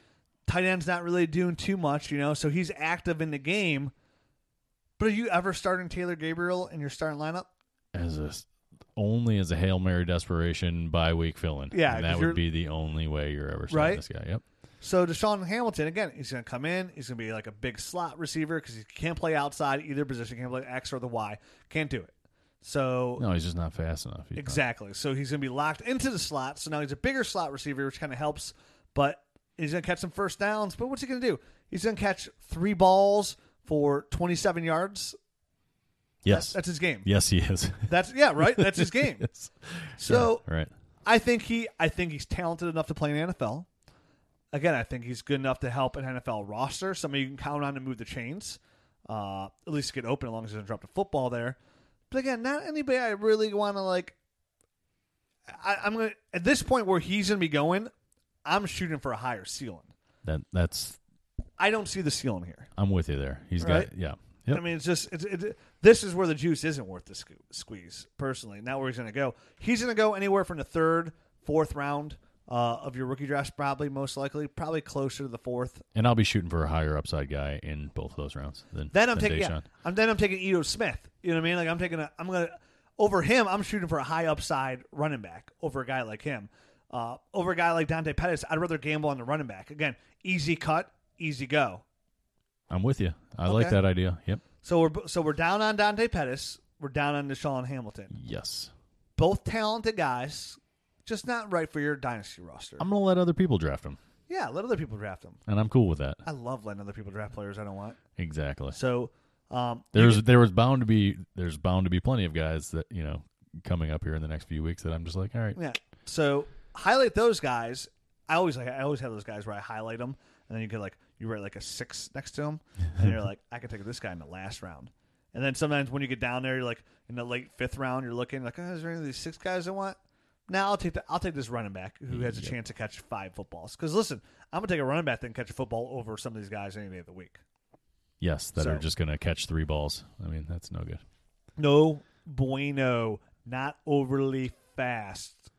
Tight end's not really doing too much, you know, so he's active in the game. But are you ever starting Taylor Gabriel in your starting lineup? as a only as a hail mary desperation bye week fill in. Yeah, and that would be the only way you're ever starting Right? this guy. Yep. So DaeSean Hamilton again, he's going to come in. He's going to be like a big slot receiver because he can't play outside either position. Can't play X or the Y. Can't do it. So No, he's just not fast enough. He's not. Exactly. So he's going to be locked into the slot. So now he's a bigger slot receiver, which kind of helps. But he's going to catch some first downs. But what's he going to do? He's going to catch three balls for 27 yards. Yes. That's his game. yes, he is. <laughs> That's yeah, right. That's his game. <laughs> yes. So Yeah, right. I think he, I think he's talented enough to play in the NFL. Again, I think he's good enough to help an NFL roster. Somebody you can count on to move the chains, uh, at least get open as long as he doesn't drop the football there. But again, not anybody I really want to like. I, I'm gonna at this point where he's gonna be going. I'm shooting for a higher ceiling. That that's I don't see the ceiling here. I'm with you there. He's Right? got yeah. Yep. I mean, it's just it's, it, this is where the juice isn't worth the sque- squeeze. Personally, not where he's going to go. He's going to go anywhere from the third, fourth round uh, of your rookie draft, probably most likely, probably closer to the fourth. and I'll be shooting for a higher upside guy in both of those rounds. Than, Then I'm than taking yeah, I'm then I'm taking Ito Smith. You know what I mean? Like I'm taking a I'm gonna over him. I'm shooting for a high upside running back over a guy like him. Uh, over a guy like Dante Pettis, I'd rather gamble on the running back. Again, easy cut, easy go. I'm with you. I like that idea. Yep. So we're so we're down on Dante Pettis. We're down on DaeSean Hamilton. Yes. both talented guys, just not right for your dynasty roster. I'm gonna let other people draft him, yeah, let other people draft them. and I'm cool with that. I love letting other people draft players I don't want. Exactly. So, um, There's there was bound to be there's bound to be plenty of guys that you know coming up here in the next few weeks that I'm just like, all right, yeah. So highlight those guys. I always like I always have those guys where I highlight them, and then you get like you write like a six next to them, and you're like, <laughs> I could take this guy in the last round. And then sometimes when you get down there, you're like in the late fifth round, you're looking like, oh, is there any of these six guys I want? Now I'll take the, I'll take this running back who has a chance to catch five footballs. Because listen, I'm gonna take a running back that can catch a football over some of these guys any day of the week. yes, that So- are just gonna catch three balls. I mean, that's no good. No bueno, not overly fast.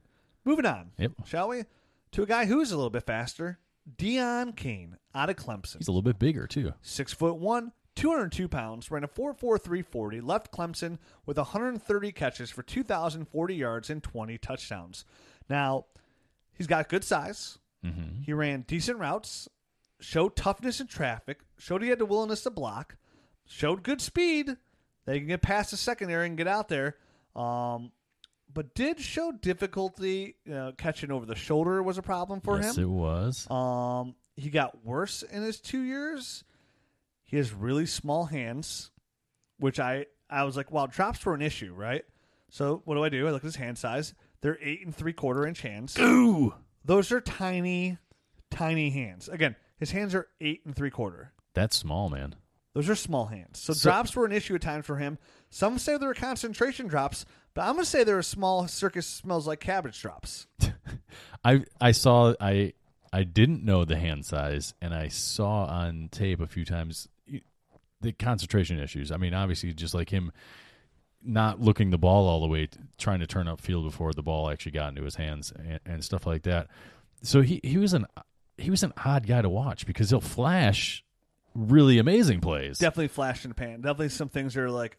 Moving on, Yep. shall we? To a guy who is a little bit faster, Deon Cain out of Clemson. He's a little bit bigger too. Six foot one, 202 pounds, ran a 4.4340, left Clemson with 130 catches for 2,040 yards and 20 touchdowns. Now, he's got good size. Mm-hmm. He ran decent routes, showed toughness in traffic, showed he had the willingness to block, showed good speed that he can get past the secondary and get out there. Um, but did show difficulty you know, catching over the shoulder was a problem for yes, him. it was. Um, he got worse in his two years. He has really small hands, which I I was like, well, drops were an issue, right? So what do I do? I look at his hand size. They're eight and three quarter inch hands. Ooh, Those are tiny, tiny hands. Again, his hands are eight and three quarter. that's small, man. Those are small hands. So, So- drops were an issue at times for him. Some say there were concentration drops, but I'm gonna say there were small circus smells like cabbage drops. <laughs> I I saw I I didn't know the hand size, and I saw on tape a few times the concentration issues. I mean, obviously, just like him not looking the ball all the way, trying to turn up field before the ball actually got into his hands and, and stuff like that. So he he was an he was an odd guy to watch because he'll flash really amazing plays. definitely flash in the pan. Definitely some things are like,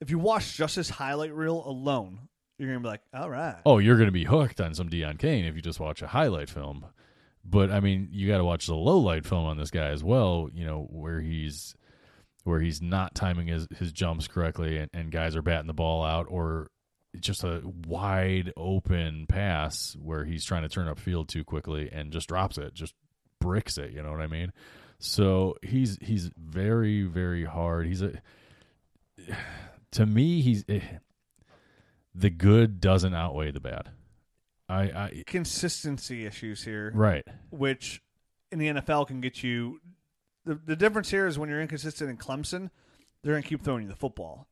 if you watch just this highlight reel alone, you're gonna be like, all right, oh, you're going to be hooked on some Deon Cain if you just watch a highlight film. But I mean, you got to watch the low light film on this guy as well. You know where he's where he's not timing his, his jumps correctly and, and guys are batting the ball out or just a wide open pass where he's trying to turn up field too quickly and just drops it, just bricks it, you know what I mean? So he's he's very very hard. He's a <sighs> to me he's eh, the good doesn't outweigh the bad. I, I Consistency issues here, right. which in the NFL can get you. The, the difference here is when you're inconsistent in Clemson, they're going to keep throwing you the football.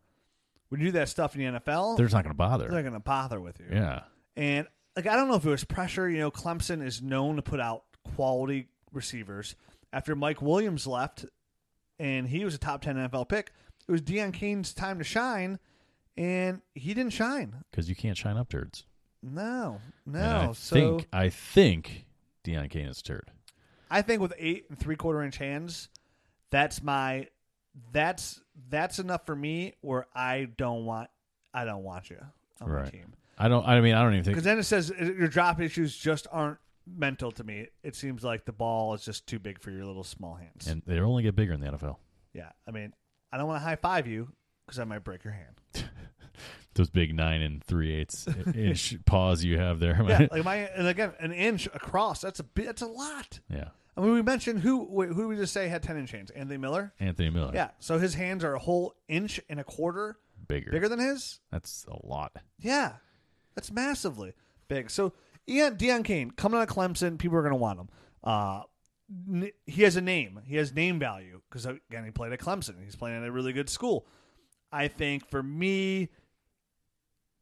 When you do that stuff in the NFL, They're just not going to bother. they're not going to bother with you. Yeah. And like I don't know if it was pressure. You know, Clemson is known to put out quality receivers. After Mike Williams left, and he was a top ten NFL pick, it was Deon Cain's time to shine, and he didn't shine. Because you can't shine up turds. No, And no. I so think I think Deon Cain is a turd. I think with eight and three quarter inch hands, that's my that's that's enough for me where I don't want I don't want you on my Right. team. I don't. I mean, I don't even think Because then it says uh, your drop issues just aren't mental to me. It seems like the ball is just too big for your little small hands. and they only get bigger in the NFL. yeah, I mean, I don't want to high five you because I might break your hand. <laughs> Those big nine and three eighths inch <laughs> paws you have there. Yeah, <laughs> like my and again an inch across. That's a bit. That's a lot. yeah. I mean, we mentioned who wait, who did we just say had ten inch hands? Anthony Miller. Anthony Miller. Yeah, so his hands are a whole inch and a quarter Bigger. bigger than his. That's a lot. Yeah, that's massively big. So Ian Deon Cain coming out of Clemson, people are going to want him. Uh, n- he has a name. He has name value because again he played at Clemson. He's playing at a really good school. I think for me,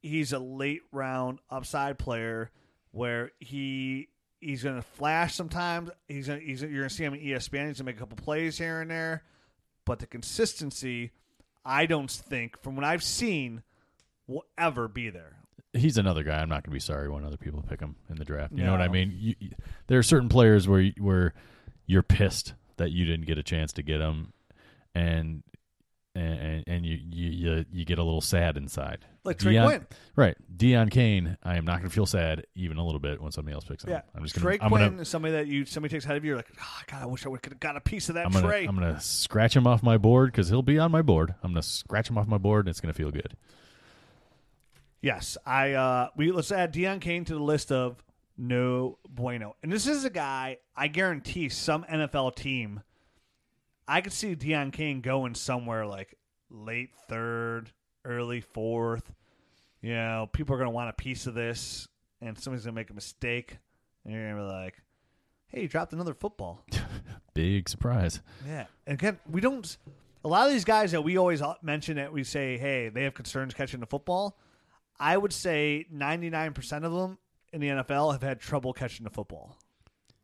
he's a late round upside player where he he's going to flash sometimes. He's gonna, he's you're going to see him E ESPN. He's going to make a couple plays here and there, but the consistency, I don't think from what I've seen, will ever be there. He's another guy. I'm not going to be sorry when other people pick him in the draft. You know what I mean? You, you- there are certain players where where you're pissed that you didn't get a chance to get him, and and and you you you, you get a little sad inside. Like Trey Deion- Quinn. Right, Deon Cain. I am not going to feel sad even a little bit when somebody else picks him. Yeah, I'm just going Trey to. I'm Quinn going to. is somebody that you somebody takes ahead of you. You're like, oh, God, I wish I would have got a piece of that I'm gonna, Trey. I'm gonna scratch him off my board because he'll be on my board. I'm gonna scratch him off my board, and it's gonna feel good. Yes, I. Uh, we let's add Deon Cain to the list of no bueno. And this is a guy I guarantee some NFL team. I could see Deion King going somewhere like late third, early fourth. You know, people are going to want a piece of this, and somebody's going to make a mistake, and you're going to be like, "Hey, you dropped another football." <laughs> Big surprise. Yeah. And again, we don't. A lot of these guys that we always mention that we say, hey, they have concerns catching the football. I would say 99% of them in the NFL have had trouble catching the football.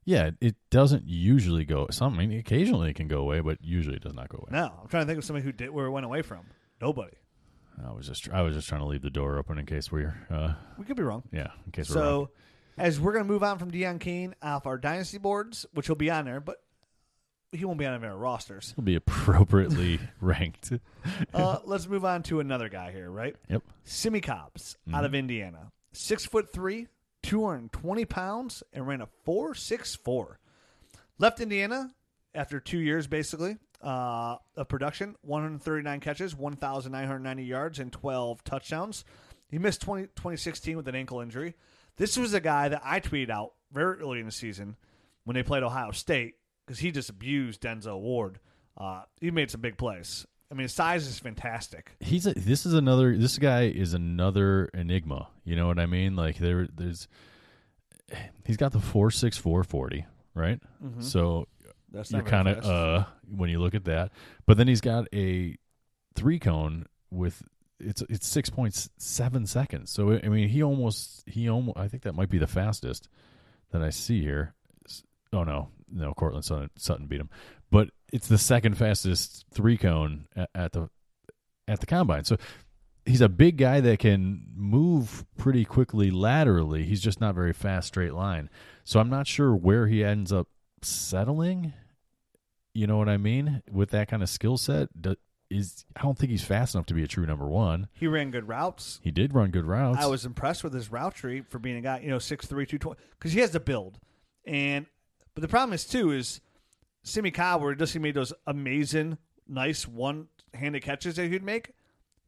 Yeah, it doesn't usually go. Some, I mean, occasionally it can go away, but usually it does not go away. No, I'm trying to think of somebody who did where it went away from. Nobody. I was just, I was just trying to leave the door open in case we're, uh, We could be wrong. yeah, in case we're wrong. So, as we're going to move on from Deon Cain off our dynasty boards, which will be on there, but he won't be on any of our rosters. He'll be appropriately <laughs> ranked. Uh, let's move on to another guy here, right? Yep. Simmie Cobbs out of Indiana. Six foot three, 220 pounds, and ran a 4.64. Left Indiana after two years, basically, uh, of production 139 catches, 1,990 yards, and 12 touchdowns. He missed 20, 2016 with an ankle injury. This was a guy that I tweeted out very early in the season when they played Ohio State because he just abused Denzel Ward. Uh, he made some big plays. I mean, his size is fantastic. He's a, this is another. This guy is another enigma. You know what I mean? Like there, there's. He's got the four six four forty, right? So That's you're kind of uh when you look at that. But then he's got a three cone with it's it's six point seven seconds. So I mean he almost he almost I think that might be the fastest that I see here. Oh no, no Courtland Sutton, Sutton beat him, but it's the second fastest three cone at, at the at the combine. So he's a big guy that can move pretty quickly laterally. He's just not very fast straight line. So I'm not sure where he ends up settling. You know what I mean? With that kind of skill set, is I don't think he's fast enough to be a true number one. He ran good routes. He did run good routes. I was impressed with his route tree for being a guy, you know, 6'3", 220, because he has the build. And but the problem is too is Simmie Cobb, where just he made those amazing nice one-handed catches that he'd make,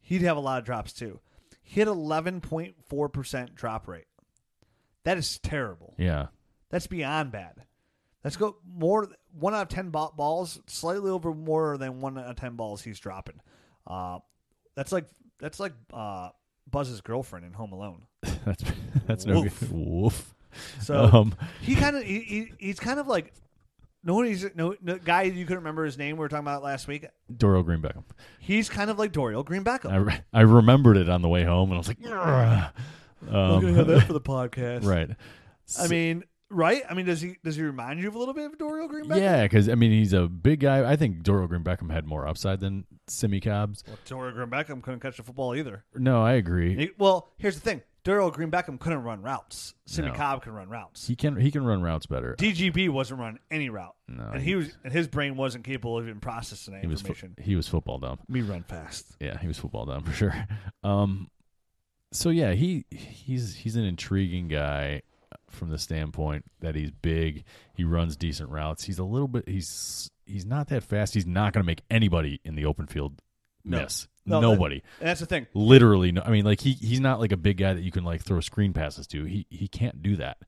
he'd have a lot of drops too. He had 11.4% drop rate. That is terrible. Yeah. That's beyond bad. Let's go more one out of ten balls, slightly over more than one out of ten balls he's dropping. Uh, that's like that's like uh, Buzz's girlfriend in Home Alone. <laughs> that's that's no good. Woof. So Um, he kind of he, he, he's kind of like no one he's no, no guy you couldn't remember his name we were talking about last week. Dorial Green Beckham. He's kind of like Dorial Green Beckham. I, re- I remembered it on the way home, and I was like, "Ugh." I'm gonna have um, that for the podcast, <laughs> right. I mean, right? I mean, does he does he remind you of a little bit of Dorial Green Beckham? Yeah, because I mean he's a big guy. I think Dorial Green Beckham had more upside than Simmie Cobbs. Well, Dorial Green Beckham couldn't catch the football either. No, I agree. He- well, here's the thing: Dorial Green Beckham couldn't run routes. Simmie No. Cobb can run routes. He can he can run routes better. DGB wasn't running any route, No, and he was and his brain wasn't capable of even processing that he was fo- information. he was football dumb. Me run fast. Yeah, he was football dumb <laughs> for sure. Um, so yeah, he he's he's an intriguing guy from the standpoint that he's big. He runs decent routes. He's a little bit. He's he's not that fast. He's not going to make anybody in the open field No. miss. No, Nobody. And that's the thing. Literally, no. I mean, like he he's not like a big guy that you can like throw screen passes to. He he can't do that.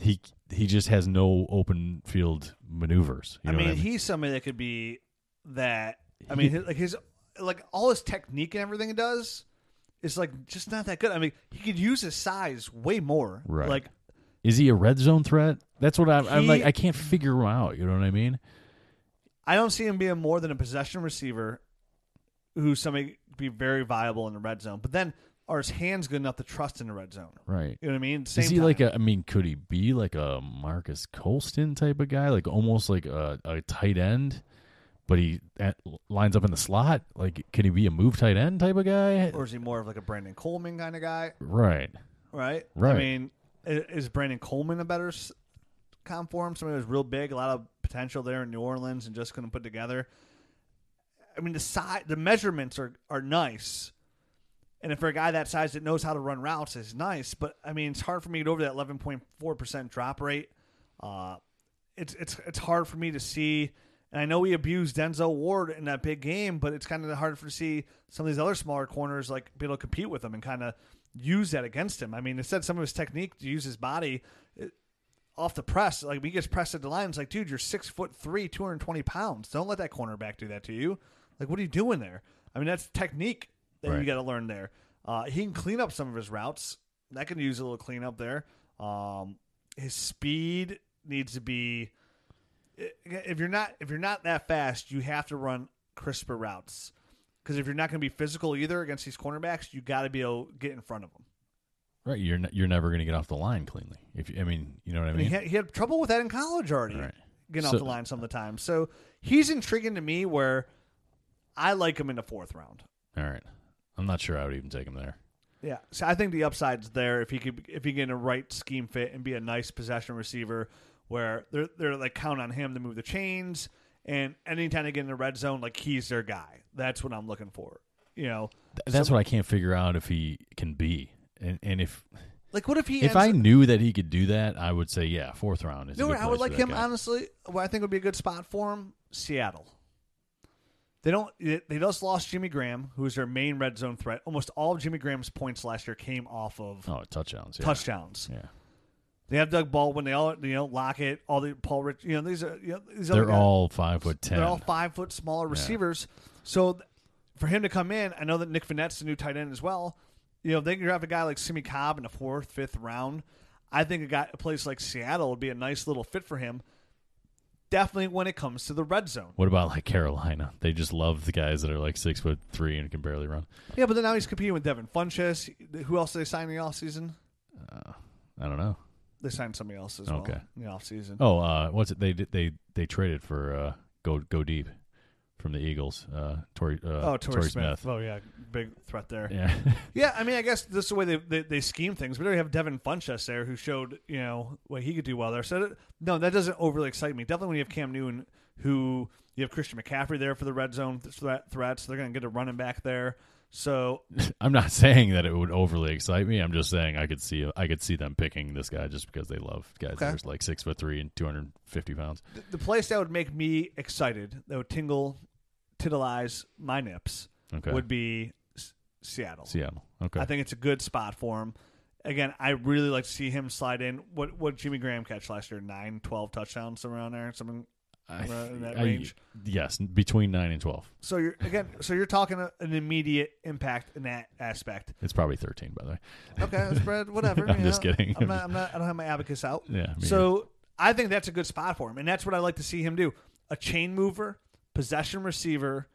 He he just has no open field maneuvers. You I know mean, I mean? he's somebody that could be that. I He- mean, his, like his like all his technique and everything he does is like just not that good. I mean, he could use his size way more. Right. Like Is he a red zone threat? That's what I'm, I'm like. I can't figure him out. You know what I mean? I don't see him being more than a possession receiver who's somebody be very viable in the red zone. But then are his hands good enough to trust in the red zone? Right. You know what I mean? Same Is he time. like a? I mean, could he be like a Marques Colston type of guy, like almost like a, a tight end, but he at, lines up in the slot? Like, could he be a move tight end type of guy? or is he more of like a Brandon Coleman kind of guy? Right. Right. Right. I mean, is Brandon Coleman a better comp for him? Somebody who's real big, a lot of potential there in New Orleans, and just couldn't put together. I mean, the size, the measurements are are nice, and if for a guy that size that knows how to run routes, is nice. But I mean, it's hard for me to get over that eleven point four percent drop rate. Uh, it's it's it's hard for me to see. And I know we abused Denzel Ward in that big game, but it's kind of hard for to see some of these other smaller corners like be able to compete with him and kind of use that against him. I mean, instead some of his technique to use his body it, off the press, like he gets pressed at the line, it's like, dude, you're six foot three, two hundred twenty pounds. Don't let that cornerback do that to you. Like, what are you doing there? I mean, that's technique that you got to learn there. Uh, he can clean up some of his routes. That can use a little cleanup there. Um, his speed needs to be. If you're not if you're not that fast, you have to run crisper routes. Because if you're not going to be physical either against these cornerbacks, you got to be able to get in front of them. Right. You're n- you're never going to get off the line cleanly. If you, I mean, you know what I And mean? he, had, he had trouble with that in college already, Right. getting So- off the line some of the time. So he's intriguing to me where I like him in the fourth round. All right. I'm not sure I would even take him there. Yeah, so I think the upside's there if he could if he get in a right scheme fit and be a nice possession receiver where they're they're like count on him to move the chains and anytime they get in the red zone, like he's their guy. That's what I'm looking for. You know, Th- That's what I can't figure out if he can be. And and if like what if he? if ends I knew that he could do that, I would say yeah, fourth round is. you a know I would like him guy. honestly. What I think would be a good spot for him, Seattle. They don't. They just lost Jimmy Graham, who was their main red zone threat. Almost all of Jimmy Graham's points last year came off of Oh, touchdowns. Yeah. touchdowns. Yeah. They have Doug Baldwin. They all, you know, Lockett, all the Paul Rich. You know, these are you know, these They're guys, all five foot ten. they're all five foot smaller receivers. So th- for him to come in, I know that Nick Vannett's the new tight end as well. You know, they can draft a guy like Simmie Cobb in the fourth, fifth round. I think a guy a place like Seattle would be a nice little fit for him. Definitely when it comes to the red zone. What about like Carolina? They just love the guys that are like six foot three and can barely run. Yeah, but then now he's competing with Devin Funchess. Who else did they sign in the offseason? I don't know. They signed somebody else as well Okay. in the offseason. Oh, uh, what's it? They did- they they traded for uh, go go deep from the Eagles. Uh, Torrey, uh, Oh, Torrey Torrey Smith. Oh, yeah. Big threat there. Yeah. <laughs> Yeah, I mean, I guess this is the way they, they, they scheme things. We already have Devin Funchess there who showed, you know, what he could do well there. So, that, no, that doesn't overly excite me. Definitely when you have Cam Newton, who you have Christian McCaffrey there for the red zone threat, threats. They're going to get a running back there. So, <laughs> I'm not saying that it would overly excite me. I'm just saying I could see I could see them picking this guy just because they love guys Okay. that are like six foot three and 250 pounds. th- the place that would make me excited, that would tingle titilize my nips Okay. would be S- Seattle. Seattle. Okay. I think it's a good spot for him. Again, I really like to see him slide in. What what Jimmy Graham catch last year? Nine, 12 touchdowns somewhere around there. Something I, in that I- range. yes, between nine and twelve. So you're again. So you're talking a, an immediate impact in that aspect. It's probably thirteen, by the way. Okay, <laughs> spread Whatever. I'm just know. kidding. I'm not. I'm not. I don't have my abacus out. Yeah. So I think that's a good spot for him, and that's what I like to see him do: a chain mover, possession receiver,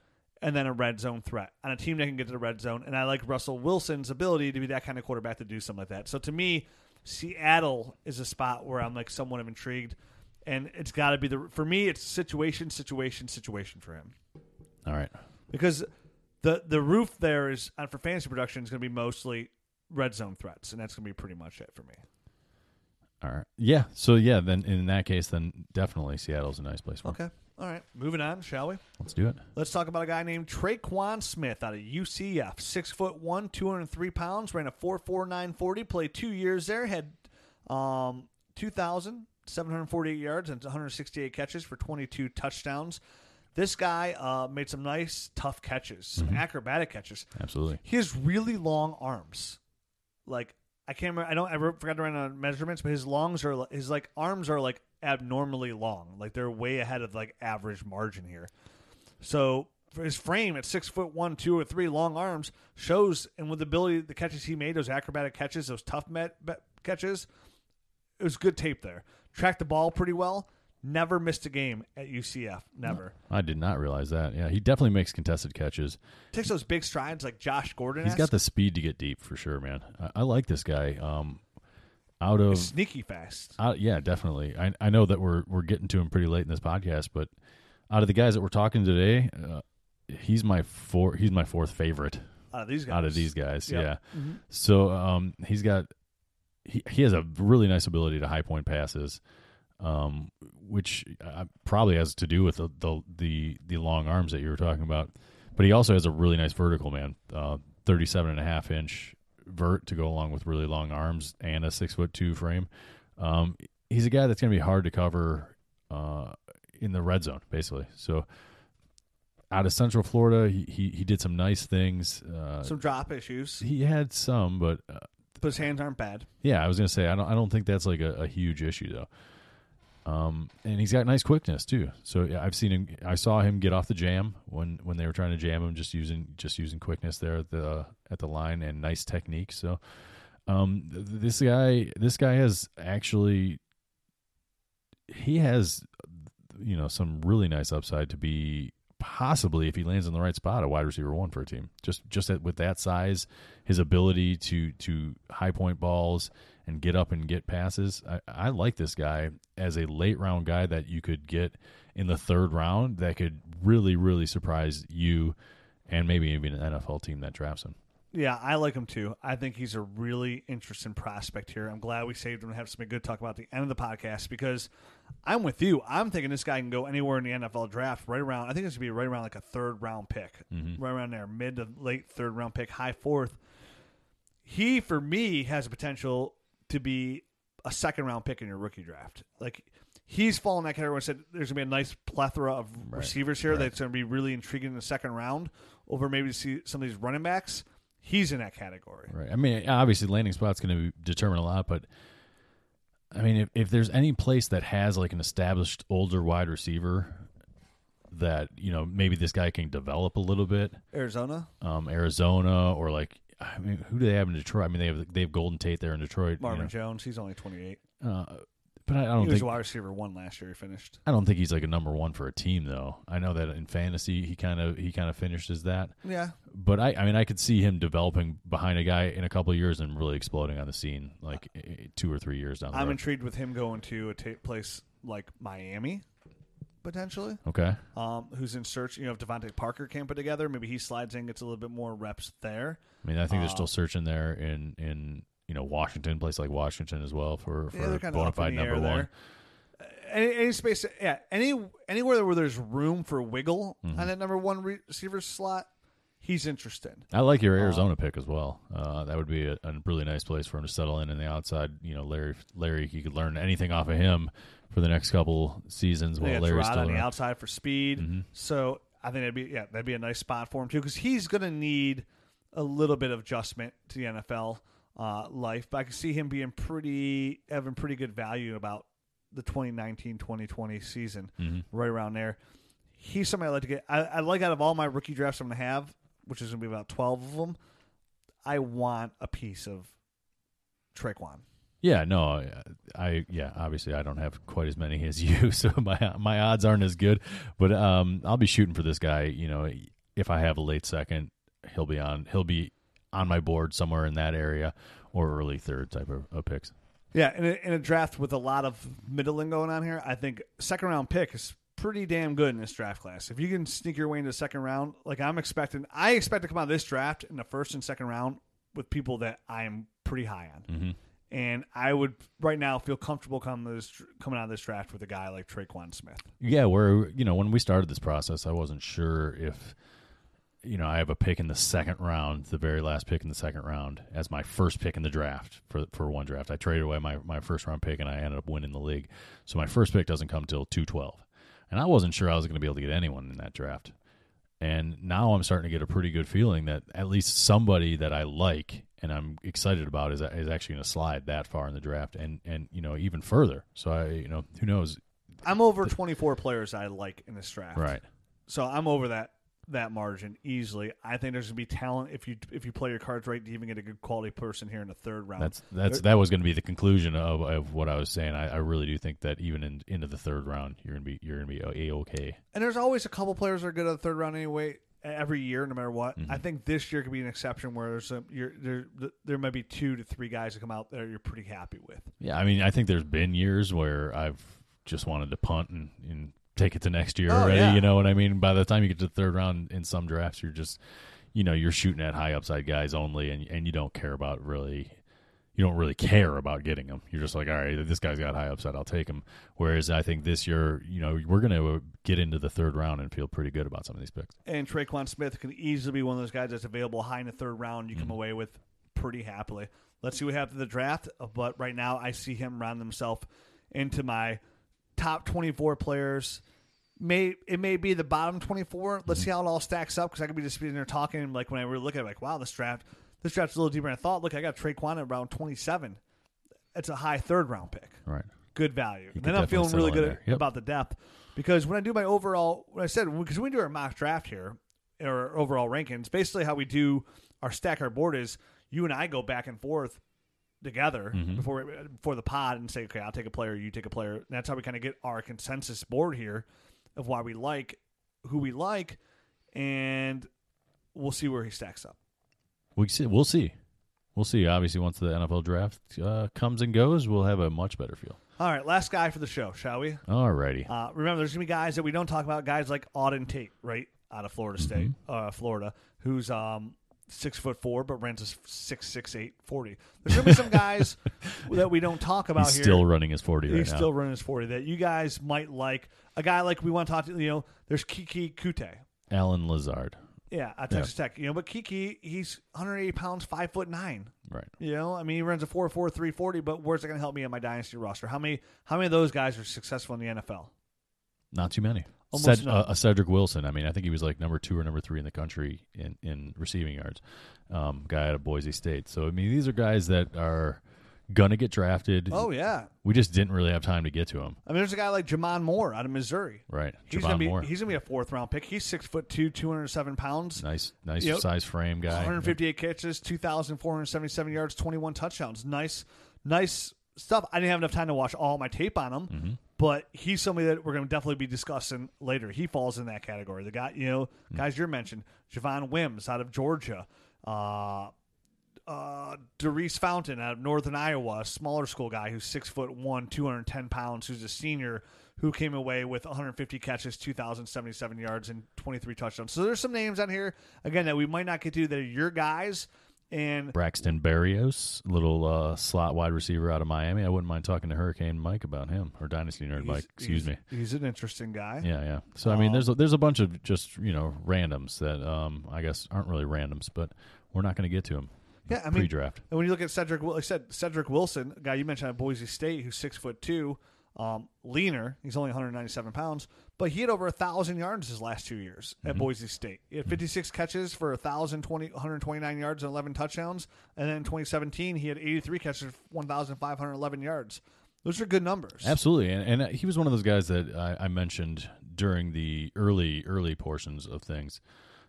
and then a red zone threat on a team that can get to the red zone. And I like Russell Wilson's ability to be that kind of quarterback to do something like that. So to me, Seattle is a spot where I'm like somewhat of intrigued, and it's got to be the for me. It's situation, situation, situation for him All right. because the the roof there is uh, for fantasy production is going to be mostly red zone threats, and that's going to be pretty much it for me. All right. Yeah. So yeah, then in that case, then definitely Seattle's a nice place for. him. Okay, all right, moving on, shall we? Let's do it. Let's talk about a guy named Tre'Quan Smith out of UCF. Six foot one, two hundred three pounds, ran a four four nine forty. Played two years there, had um, two thousand seven hundred forty eight yards and one hundred sixty eight catches for twenty two touchdowns. This guy uh, made some nice, tough catches, some acrobatic catches. Absolutely. He has really long arms. Like I can't remember. I don't. I forgot to write on measurements, but his longs are his like arms are like abnormally long. Like they're way ahead of like average margin here. So for his frame at six foot one, two or three, long arms shows, and with the ability, the catches he made, those acrobatic catches, those tough met, bet catches, it was good tape there. Tracked the ball pretty well. Never missed a game at UCF. Never I did not realize that. Yeah, he definitely makes contested catches. takes those big strides like Josh Gordon. He's got the speed to get deep for sure, man. I, I like this guy. Um, out of sneaky fast. out, yeah, definitely. I I know that we're we're getting to him pretty late in this podcast, but out of the guys that we're talking today, uh, he's my four. He's my fourth favorite Out of these guys. out of these guys. Yep. Yeah. Mhm. So um, he's got he he has a really nice ability to high point passes, um, which uh, probably has to do with the, the the the long arms that you were talking about. But he also has a really nice vertical man, uh, 37 and a half inch vert to go along with really long arms and a six foot two frame. Um, he's a guy that's going to be hard to cover uh, in the red zone, basically. So. Out of Central Florida, he he, he did some nice things. Uh, Some drop issues, he had some, but uh, but his hands aren't bad. yeah, I was gonna say I don't I don't think that's like a, a huge issue though. Um, and he's got nice quickness too. So yeah, I've seen him. I saw him get off the jam when when they were trying to jam him, just using just using quickness there at the at the line and nice technique. So, um, th- this guy this guy has actually he has you know some really nice upside to be possibly if he lands in the right spot a wide receiver one for a team just just with that size his ability to to high point balls and get up and get passes I, I like this guy as a late round guy that you could get in the third round that could really really surprise you and maybe even an NFL team that drafts him Yeah, I like him too. I think he's a really interesting prospect here. I'm glad we saved him to have something good to talk about the end of the podcast because I'm with you. I'm thinking this guy can go anywhere in the NFL draft, right around. I think it's gonna be right around like a third round pick, mm-hmm. right around there, mid to late third round pick, high fourth. He, for me, has a potential to be a second round pick in your rookie draft. Like he's fallen that category. I said there's gonna be a nice plethora of receivers here that's gonna be really intriguing in the second round over maybe to see some of these running backs. He's in that category. Right. I mean, obviously, landing spot's going to determine a lot, but I mean, if, if there's any place that has like an established older wide receiver that you know maybe this guy can develop a little bit, Arizona, um, Arizona or like I mean, who do they have in Detroit? I mean, they have they have Golden Tate there in Detroit. you Marvin Jones. He's only 28. uh, but I, I don't was think a wide receiver one last year. He finished. I don't think he's like a number one for a team though. I know that in fantasy he kind of he kind of finished as that. Yeah, but I, I mean, I could see him developing behind a guy in a couple of years and really exploding on the scene, like two or three years down the line. I'm road. intrigued with him going to a place like Miami, potentially. okay, Um, who's in search? You know, if DeVante Parker can't put together, maybe he slides in, gets a little bit more reps there. I mean, I think they're Uh, still searching there in in you know Washington, place like Washington as well for for they're kinda bona fide number one. Any, any space, yeah, any anywhere where there's room for wiggle Mm-hmm. on that number one receiver slot, he's interested. I like Uh, your Arizona pick as well. Uh, that would be a, a really nice place for him to settle in in the outside. You know, Larry Larry, he could learn anything off of him for the next couple seasons while Larry's still on the around. outside for speed. Mm-hmm. So I think that'd be yeah that'd be a nice spot for him too because he's going to need a little bit of adjustment to the NFL uh, life. But I can see him being pretty having pretty good value about the 2019-2020 season, right around there. He's somebody I like to get. I, I like out of all my rookie drafts I'm going to have, which is going to be about 12 of them. I want a piece of Tre'Quan. Yeah, no, I, yeah, obviously I don't have quite as many <laughs> as you, so my my odds aren't as good. But um, I'll be shooting for this guy. You know, if I have a late second, he'll be on he'll be on my board somewhere in that area or early third type of, of picks. Yeah, in a, in a draft with a lot of middling going on here, I think second round pick is pretty damn good in this draft class. If you can sneak your way into the second round, like I'm expecting, I expect to come out of this draft in the first and second round with people that I am pretty high on. Mm-hmm. And I would right now feel comfortable coming this coming out of this draft with a guy like Tre'Quan Smith. Yeah, where you know when we started this process, I wasn't sure if you know I have a pick in the second round, the very last pick in the second round, as my first pick in the draft for for one draft. I traded away my my first round pick and I ended up winning the league. So my first pick doesn't come till two twelve, and I wasn't sure I was going to be able to get anyone in that draft. And now I'm starting to get a pretty good feeling that at least somebody that I like and I'm excited about is is actually going to slide that far in the draft and and you know even further. So I you know who knows I'm over 24 players I like in this draft. right. So I'm over that that margin easily. I think there's gonna be talent if you if you play your cards right to even get a good quality person here in the third round. That's that's that was going to be the conclusion of, of what I was saying. I, I really do think that even in, into the third round, you're gonna be you're gonna be a okay. and there's always a couple players that are good at the third round anyway. Every year, no matter what, Mm-hmm. I think this year could be an exception where there's a, you're, there there might be two to three guys that come out there you're pretty happy with. Yeah, I mean, I think there's been years where I've just wanted to punt and, and take it to next year Oh, already. yeah. You know what I mean? By the time you get to the third round in some drafts, you're just you know you're shooting at high upside guys only, and and you don't care about really. You don't really care about getting them. You're just like, all right, this guy's got high upside. I'll take him. Whereas I think this year, you know, we're going to get into the third round and feel pretty good about some of these picks. And Tre'Quan Smith can easily be one of those guys that's available high in the third round. You come Mm-hmm. away with pretty happily. Let's see what happens in the draft. uh, But right now, I see him round himself into my top 24 players. May it may be the bottom 24. Let's see how it all stacks up because I could be just sitting there talking like when I really look at it, like wow, this draft this draft's a little deeper than I thought. Look, I got Tre'Quan at around 27. It's a high third round pick Right. good value. could then I'm feeling really good. Yep. about the depth because when I do my overall, when I said because we do our mock draft here or overall rankings, basically how we do our stack our board is you and I go back and forth together Mm-hmm. before before the pod and say, okay, I'll take a player, you take a player. And that's how we kind of get our consensus board here of why we like who we like, and we'll see where he stacks up. We see. We'll see. We'll see. Obviously, once the NFL draft uh, comes and goes, we'll have a much better feel. All right, last guy for the show, shall we? Alrighty. Uh, remember, there's gonna be guys that we don't talk about. Guys like Auden Tate, right out of Florida State, uh, Florida, who's um, six foot four but runs a six six eight forty. There's gonna be some guys <laughs> that we don't talk about He's here. still running his forty right He's now. still running his forty. That you guys might like. A guy like we want to talk to. You know, there's Keke Coutee. Allen Lazard. Yeah, at Texas Tech. You know, but Kiki, he's 180 pounds, five foot nine. Right. You know, I mean, he runs a four four three forty. But where's it going to help me in my dynasty roster? How many? How many of those guys are successful in the NFL? Not too many. Almost Ced- none. uh, uh, Cedric Wilson. I mean, I think he was like number two or number three in the country in, in receiving yards. Um, guy out of Boise State. So I mean, these are guys that are gonna get drafted. Oh yeah, We just didn't really have time to get to him. I mean, there's a guy like J'Mon Moore out of Missouri. Right. He's Javon gonna be Moore. he's gonna be a fourth round pick. He's six foot two, two hundred seven pounds, nice, nice Yep. size frame guy. 158 catches, two thousand four hundred seventy seven yards, twenty one touchdowns. Nice, nice stuff. I didn't have enough time to watch all my tape on him, Mm-hmm. But he's somebody that we're gonna definitely be discussing later. He falls in that category. The guy, you know, Mm. guys you mentioned, Javon Wims out of Georgia. Uh, uh, Daurice Fountain out of Northern Iowa, a smaller school guy who's six foot one, two hundred ten pounds, who's a senior who came away with 150 catches, 2,077 yards, and 23 touchdowns. So there's some names on here again that we might not get to that are your guys. And Braxton Berrios, little uh, slot wide receiver out of Miami. I wouldn't mind talking to Hurricane Mike about him or Dynasty Nerd Mike. Excuse me. He's an interesting guy. Yeah, yeah. So I mean, there's a, there's a bunch of just you know randoms that um I guess aren't really randoms, but we're not going to get to them. Yeah, I mean, pre-draft. And when you look at Cedric, like I said Cedric Wilson, guy you mentioned at Boise State, who's six foot two, Um, leaner, he's only 197 pounds, but he had over a thousand yards his last two years at Boise State. He had 56 catches for 1,020 129 yards and 11 touchdowns, and then in 2017 he had 83 catches, for 1,511 yards. Those are good numbers. Absolutely, and, and uh, he was one of those guys that I, I mentioned during the early early portions of things.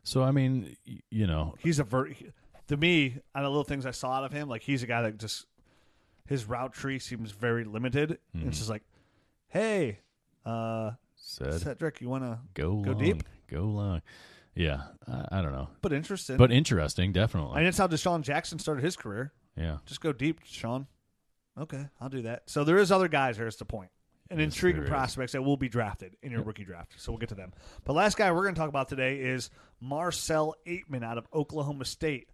So I mean, you know, he's a ver- to me out of the little things I saw out of him, like he's a guy that just his route tree seems very limited. Mm-hmm. It's just like, hey, uh, said Cedric, you want to go go long, deep? go long. Yeah, I, I don't know, But interesting. but interesting, definitely. and it's how DeSean Jackson started his career. yeah, Just go deep, Sean. Okay, I'll do that. So there is other guys. There's the. And Yes, intriguing prospects that will be drafted in your rookie draft. So we'll get to them. But last guy we're going to talk about today is Marcell Ateman out of Oklahoma State.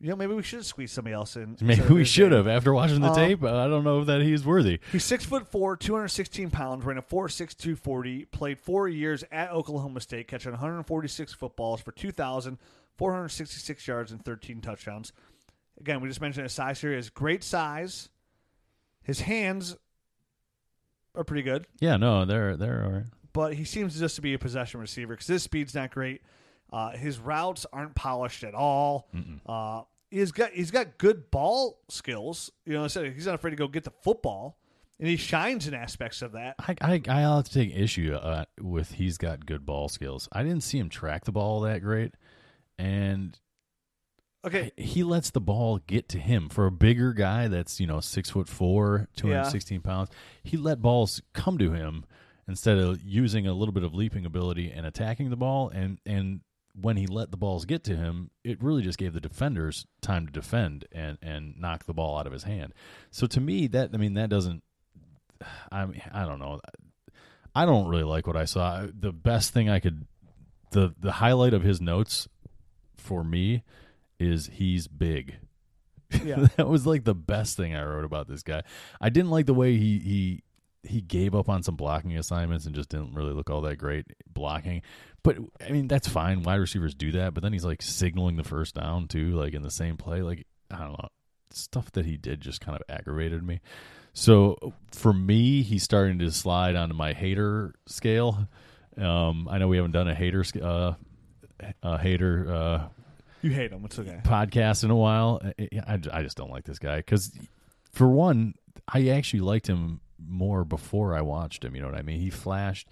You know, maybe we should have squeezed somebody else in. <laughs> maybe we should have after watching the Uh, tape. I don't know that he's worthy. He's six foot four, 216 pounds, ran a 4.6, 240, played four years at Oklahoma State, catching 146 footballs for 2,466 yards and 13 touchdowns. Again, we just mentioned his size here. He has great size. His hands are pretty good, Yeah, no, they're they're all right. but he seems just to be a possession receiver because his speed's not great. Uh, his routes aren't polished at all. Uh, he's got he's got good ball skills. You know, I said he's not afraid to go get the football, and he shines in aspects of that. I, I I'll have to take issue uh, with he's got good ball skills. I didn't see him track the ball that great, and Okay, he lets the ball get to him for a bigger guy that's you know six foot four, two hundred sixteen pounds. He let balls come to him instead of using a little bit of leaping ability and attacking the ball. And and when he let the balls get to him, it really just gave the defenders time to defend and and knock the ball out of his hand. So to me, that I mean that doesn't. I mean I don't know. I don't really like what I saw. The best thing I could, the the highlight of his notes for me is he's big. Yeah. <laughs> that was like the best thing I wrote about this guy. I didn't like the way he he he gave up on some blocking assignments and just didn't really look all that great blocking. But I mean, that's fine. Wide receivers do that, but then he's like signaling the first down too, like in the same play. Like I don't know, stuff that he did just kind of aggravated me. So for me, he's starting to slide onto my hater scale. Um, I know we haven't done a hater uh, a hater uh, you hate him. It's okay. podcast in a while. I, I, I just don't like this guy because, for one, I actually liked him more before I watched him. You know what I mean? He flashed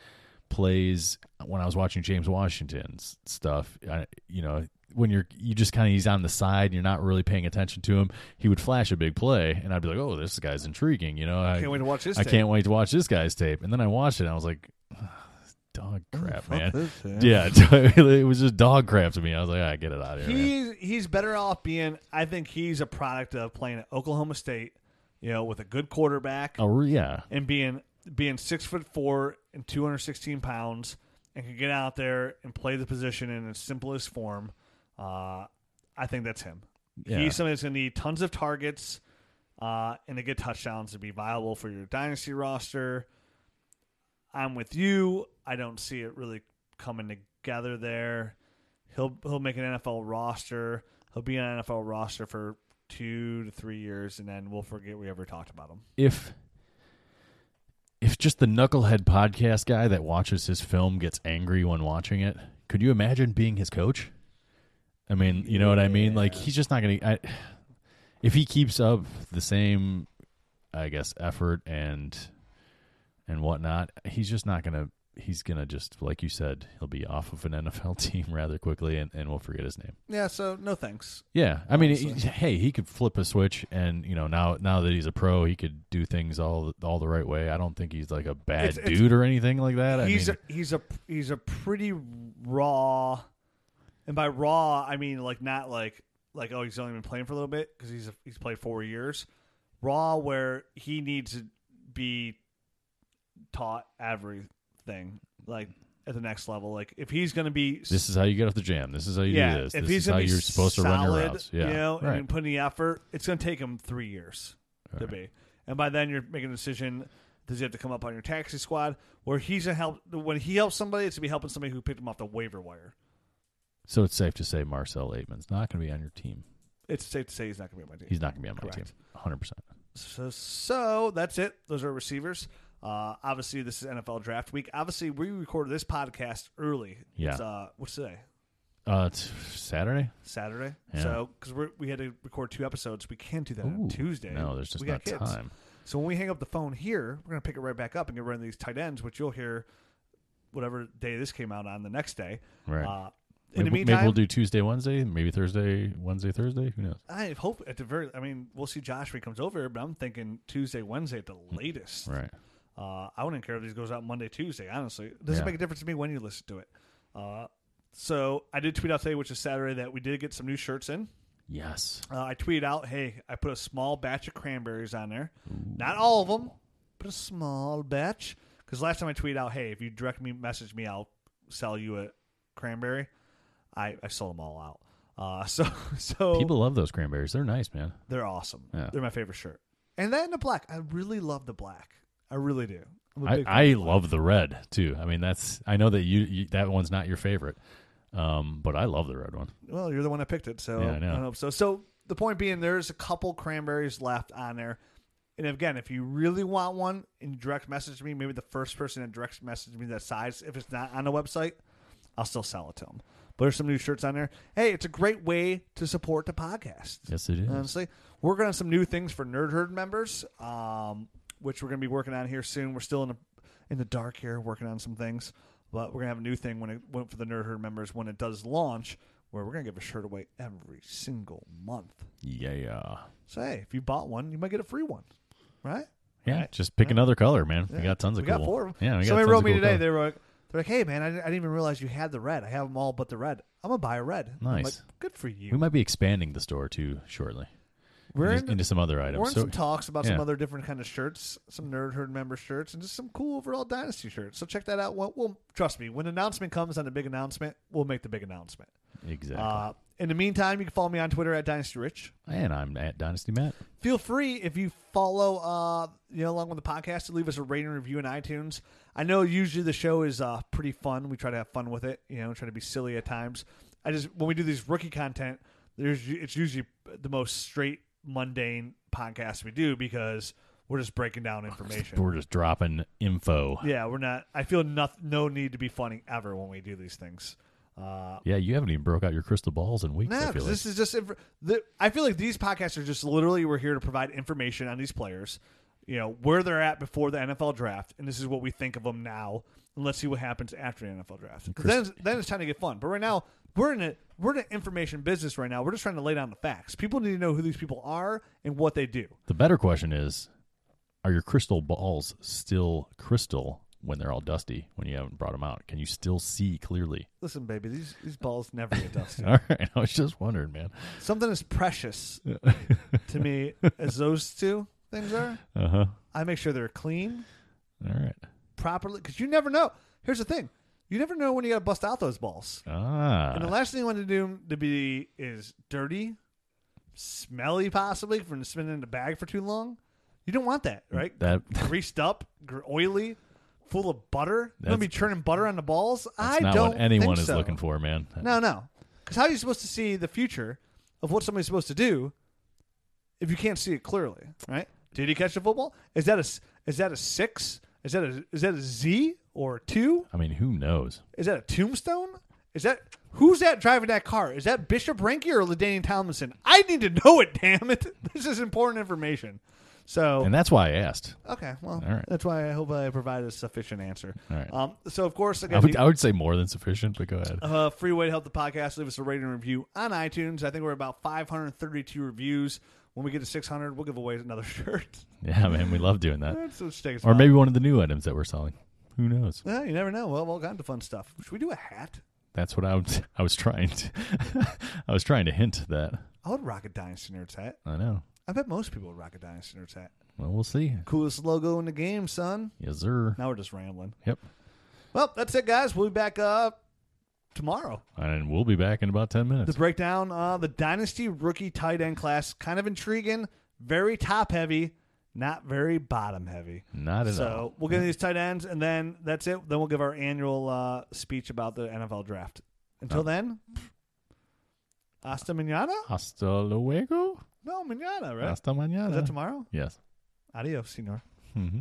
plays when I was watching James Washington's stuff. I, you know, when you're you just kind of he's on the side, you're not really paying attention to him. He would flash a big play, and I'd be like, "Oh, this guy's intriguing." You know, I Can't wait to watch this. I tape. can't wait to watch this guy's tape. And then I watched it, and I was like, "Dog crap, man." this. Yeah, <laughs> it was just dog crap to me. I was like, "I get it out of here." man." He's he's better off being. I think he's a product of playing at Oklahoma State. You know, with a good quarterback Oh yeah, and being being six foot four and two hundred sixteen pounds and can get out there and play the position in its simplest form. Uh, I think that's him. Yeah. He's somebody that's going to need tons of targets uh, and to get touchdowns to be viable for your dynasty roster. I'm with you. I don't see it really coming together there. He'll he'll make an NFL roster. He'll be on an NFL roster for two to three years, and then we'll forget we ever talked about him. if if just the knucklehead podcast guy that watches his film gets angry when watching it, could you imagine being his coach? I mean, you know what I mean? Like he's just not going to if he keeps up the same I guess effort and and whatnot, he's just not going to he's going to just like you said, he'll be off of an <laughs> NFL team rather quickly and, and we'll forget his name. Yeah, so no thanks. Yeah, I mean, Honestly. hey, he could flip a switch, and you know now now that he's a pro, he could do things all all the right way. I don't think he's like a bad It's- it's- dude or anything like that. he's I mean, a, he's a he's a pretty raw, and by raw I mean like not like like oh he's only been playing for a little bit because he's a, he's played four years. Raw where he needs to be taught everything like at the next level. Like if he's going to be this is how you get off the jam. This is how you yeah, do this. if this he's is how gonna be you're supposed to run your solid, routes. Yeah, you know, right. and put in the effort, it's going to take him three years to be. And by then, you're making a decision: does he have to come up on your taxi squad, where he's gonna help? When he helps somebody, it's gonna be helping somebody who picked him off the waiver wire. so it's safe to say Marcell Ateman's not going to be on your team. It's safe to say he's not going to be on my team. He's not going to be on my Correct. team. 100. percent So, so that's it. Those are receivers. Uh, obviously, this is NFL draft week. Obviously, we recorded this podcast early. Yeah. It's, uh, what's today? Uh, it's Saturday. Saturday. Yeah. So, because we had to record two episodes, we can't do that on Tuesday. No, there's just we got not kids. time. So when we hang up the phone here, we're gonna pick it right back up and get rid of these tight ends, which you'll hear whatever day this came out on the next day. Right. Uh, in maybe, the meantime, maybe we'll do Tuesday, Wednesday, maybe Thursday, Wednesday, Thursday. Who knows? I hope at the very. I mean, we'll see Josh when he comes over, but I'm thinking Tuesday, Wednesday at the latest. Right. Uh, I wouldn't care if these goes out Monday, Tuesday. Honestly, it doesn't Yeah. make a difference to me when you listen to it. Uh, so I did tweet out today, which is Saturday, that we did get some new shirts in. Yes. Uh, I tweeted out, "Hey, I put a small batch of cranberries on there. Not all of them, but a small batch." Because last time I tweeted out, "Hey, if you direct me, message me, I'll sell you a cranberry." I, I sold them all out. Uh, <laughs> so so People love those cranberries. They're nice, man. they're awesome. Yeah. They're my favorite shirt. And then the black, I really love the black. I really do. I, I of the black. love the red too. I mean, that's I know that you, you that one's not your favorite, um, but I love the red one. Well, you're the one that picked it, so Yeah, I know. don't hope so. So the point being, there's a couple cranberries left on there. And again, if you really want one and you direct message me, maybe the first person that direct message me that size, if it's not on the website, I'll still sell it to them. But there's some new shirts on there. Hey, it's a great way to support the podcast. Yes, it is. Honestly, we're going to have some new things for Nerd Herd members, um, which we're going to be working on here soon. We're still in the in the dark here, working on some things, but we're going to have a new thing when it went for the Nerd Herd members when it does launch, where we're going to give a shirt away every single month. yeah. So hey, if you bought one, you might get a free one, right? Yeah, Right. just pick Right. another color, man. We got tons of we got four of them. Yeah, we got Somebody tons wrote of me cool today. color. They were like, they're like, hey man, I didn't, I didn't even realize you had the red. I have them all but the red. I'm gonna buy a red. I'm like, Nice. good for you. We might be expanding the store too shortly we're into, into some other items. we're in So some talks about some other different kind of shirts, some Nerd Herd member shirts, and just some cool overall Dynasty shirts. So check that out. We'll, we'll trust me. When announcement comes on the big announcement, we'll make the big announcement. exactly. Uh, in the meantime, you can follow me on Twitter at Dynasty Rich. and I'm at Dynasty Matt. Feel free if you follow, uh, you know, along with the podcast, to leave us a rating review in iTunes. I know usually the show is uh, pretty fun. We try to have fun with it, you know, try to be silly at times. I just when we do these rookie content, there's it's usually the most straight mundane podcast we do because we're just breaking down information. We're just dropping info. Yeah, we're not. I feel no, no need to be funny ever when we do these things. Uh, Yeah, you haven't even broke out your crystal balls in weeks. no, I feel because like. this is just. Inf- the, I feel like these podcasts are just literally we're here to provide information on these players, you know, where they're at before the NFL draft, and this is what we think of them now, and let's see what happens after the NFL draft. 'Cause then, then it's time to get fun. But right now, we're in a we're in an information business right now. We're just trying to lay down the facts. People need to know who these people are and what they do. the better question is, are your crystal balls still crystal when they're all dusty? When you haven't brought them out, can you still see clearly? Listen, baby, these these balls never get dusty. <laughs> All right, I was just wondering, man. Something as precious <laughs> to me as those two things are. Uh huh. I make sure they're clean, All right. Properly, because you never know. Here's the thing: you never know when you got to bust out those balls. Ah. And the last thing you want to do to be is dirty, smelly, possibly from spinning in the bag for too long. You don't want that, right? that <laughs> Greased up, oily, full of butter. Want to be churning butter on the balls? I don't anyone is so. looking for, man. No, no. Because how are you supposed to see the future of what somebody's supposed to do if you can't see it clearly, right? Did he catch the football? Is that a is that a six? Is that a is that a Z or a two? I mean, who knows? Is that a tombstone? Is that who's that driving that car? Is that Bishop Ranky or LaDainian Tomlinson? I need to know it. Damn it! <laughs> This is important information. So And that's why I asked. okay, well, All right. that's why I hope I provided a sufficient answer. All right. Um, so of course, I would, you- I would say more than sufficient, but go ahead. uh, free way to help the podcast. Leave us a rating and review on iTunes. I think we're about 532 reviews. When we get to 600, we'll give away another <laughs> shirt. Yeah, man, we love doing that. Or maybe one of the new items that we're selling. Who knows? Yeah, you never know. Well, all kinds of fun stuff. Should we do a hat? That's what I was. <laughs> I was trying to. <laughs> I was trying to hint that. I would rock a Dynasty Nerds hat. I know. I bet most people would rock a Dynasty Nerds hat. Well, we'll see. Coolest logo in the game, son. Yes, sir. Now we're just rambling. Yep. Well, that's it, guys. We'll be back uh, tomorrow And we'll be back in about ten to minutes. break down uh, the Dynasty rookie tight end class. Kind of intriguing, very top heavy, not very bottom heavy. Not at So all. So we'll get these tight ends, and then that's it. Then we'll give our annual uh, speech about the NFL draft. Until Oh. then, hasta mañana? Hasta luego. No, mañana, right? Hasta mañana. Is that tomorrow? yes. Adios, senor. hmm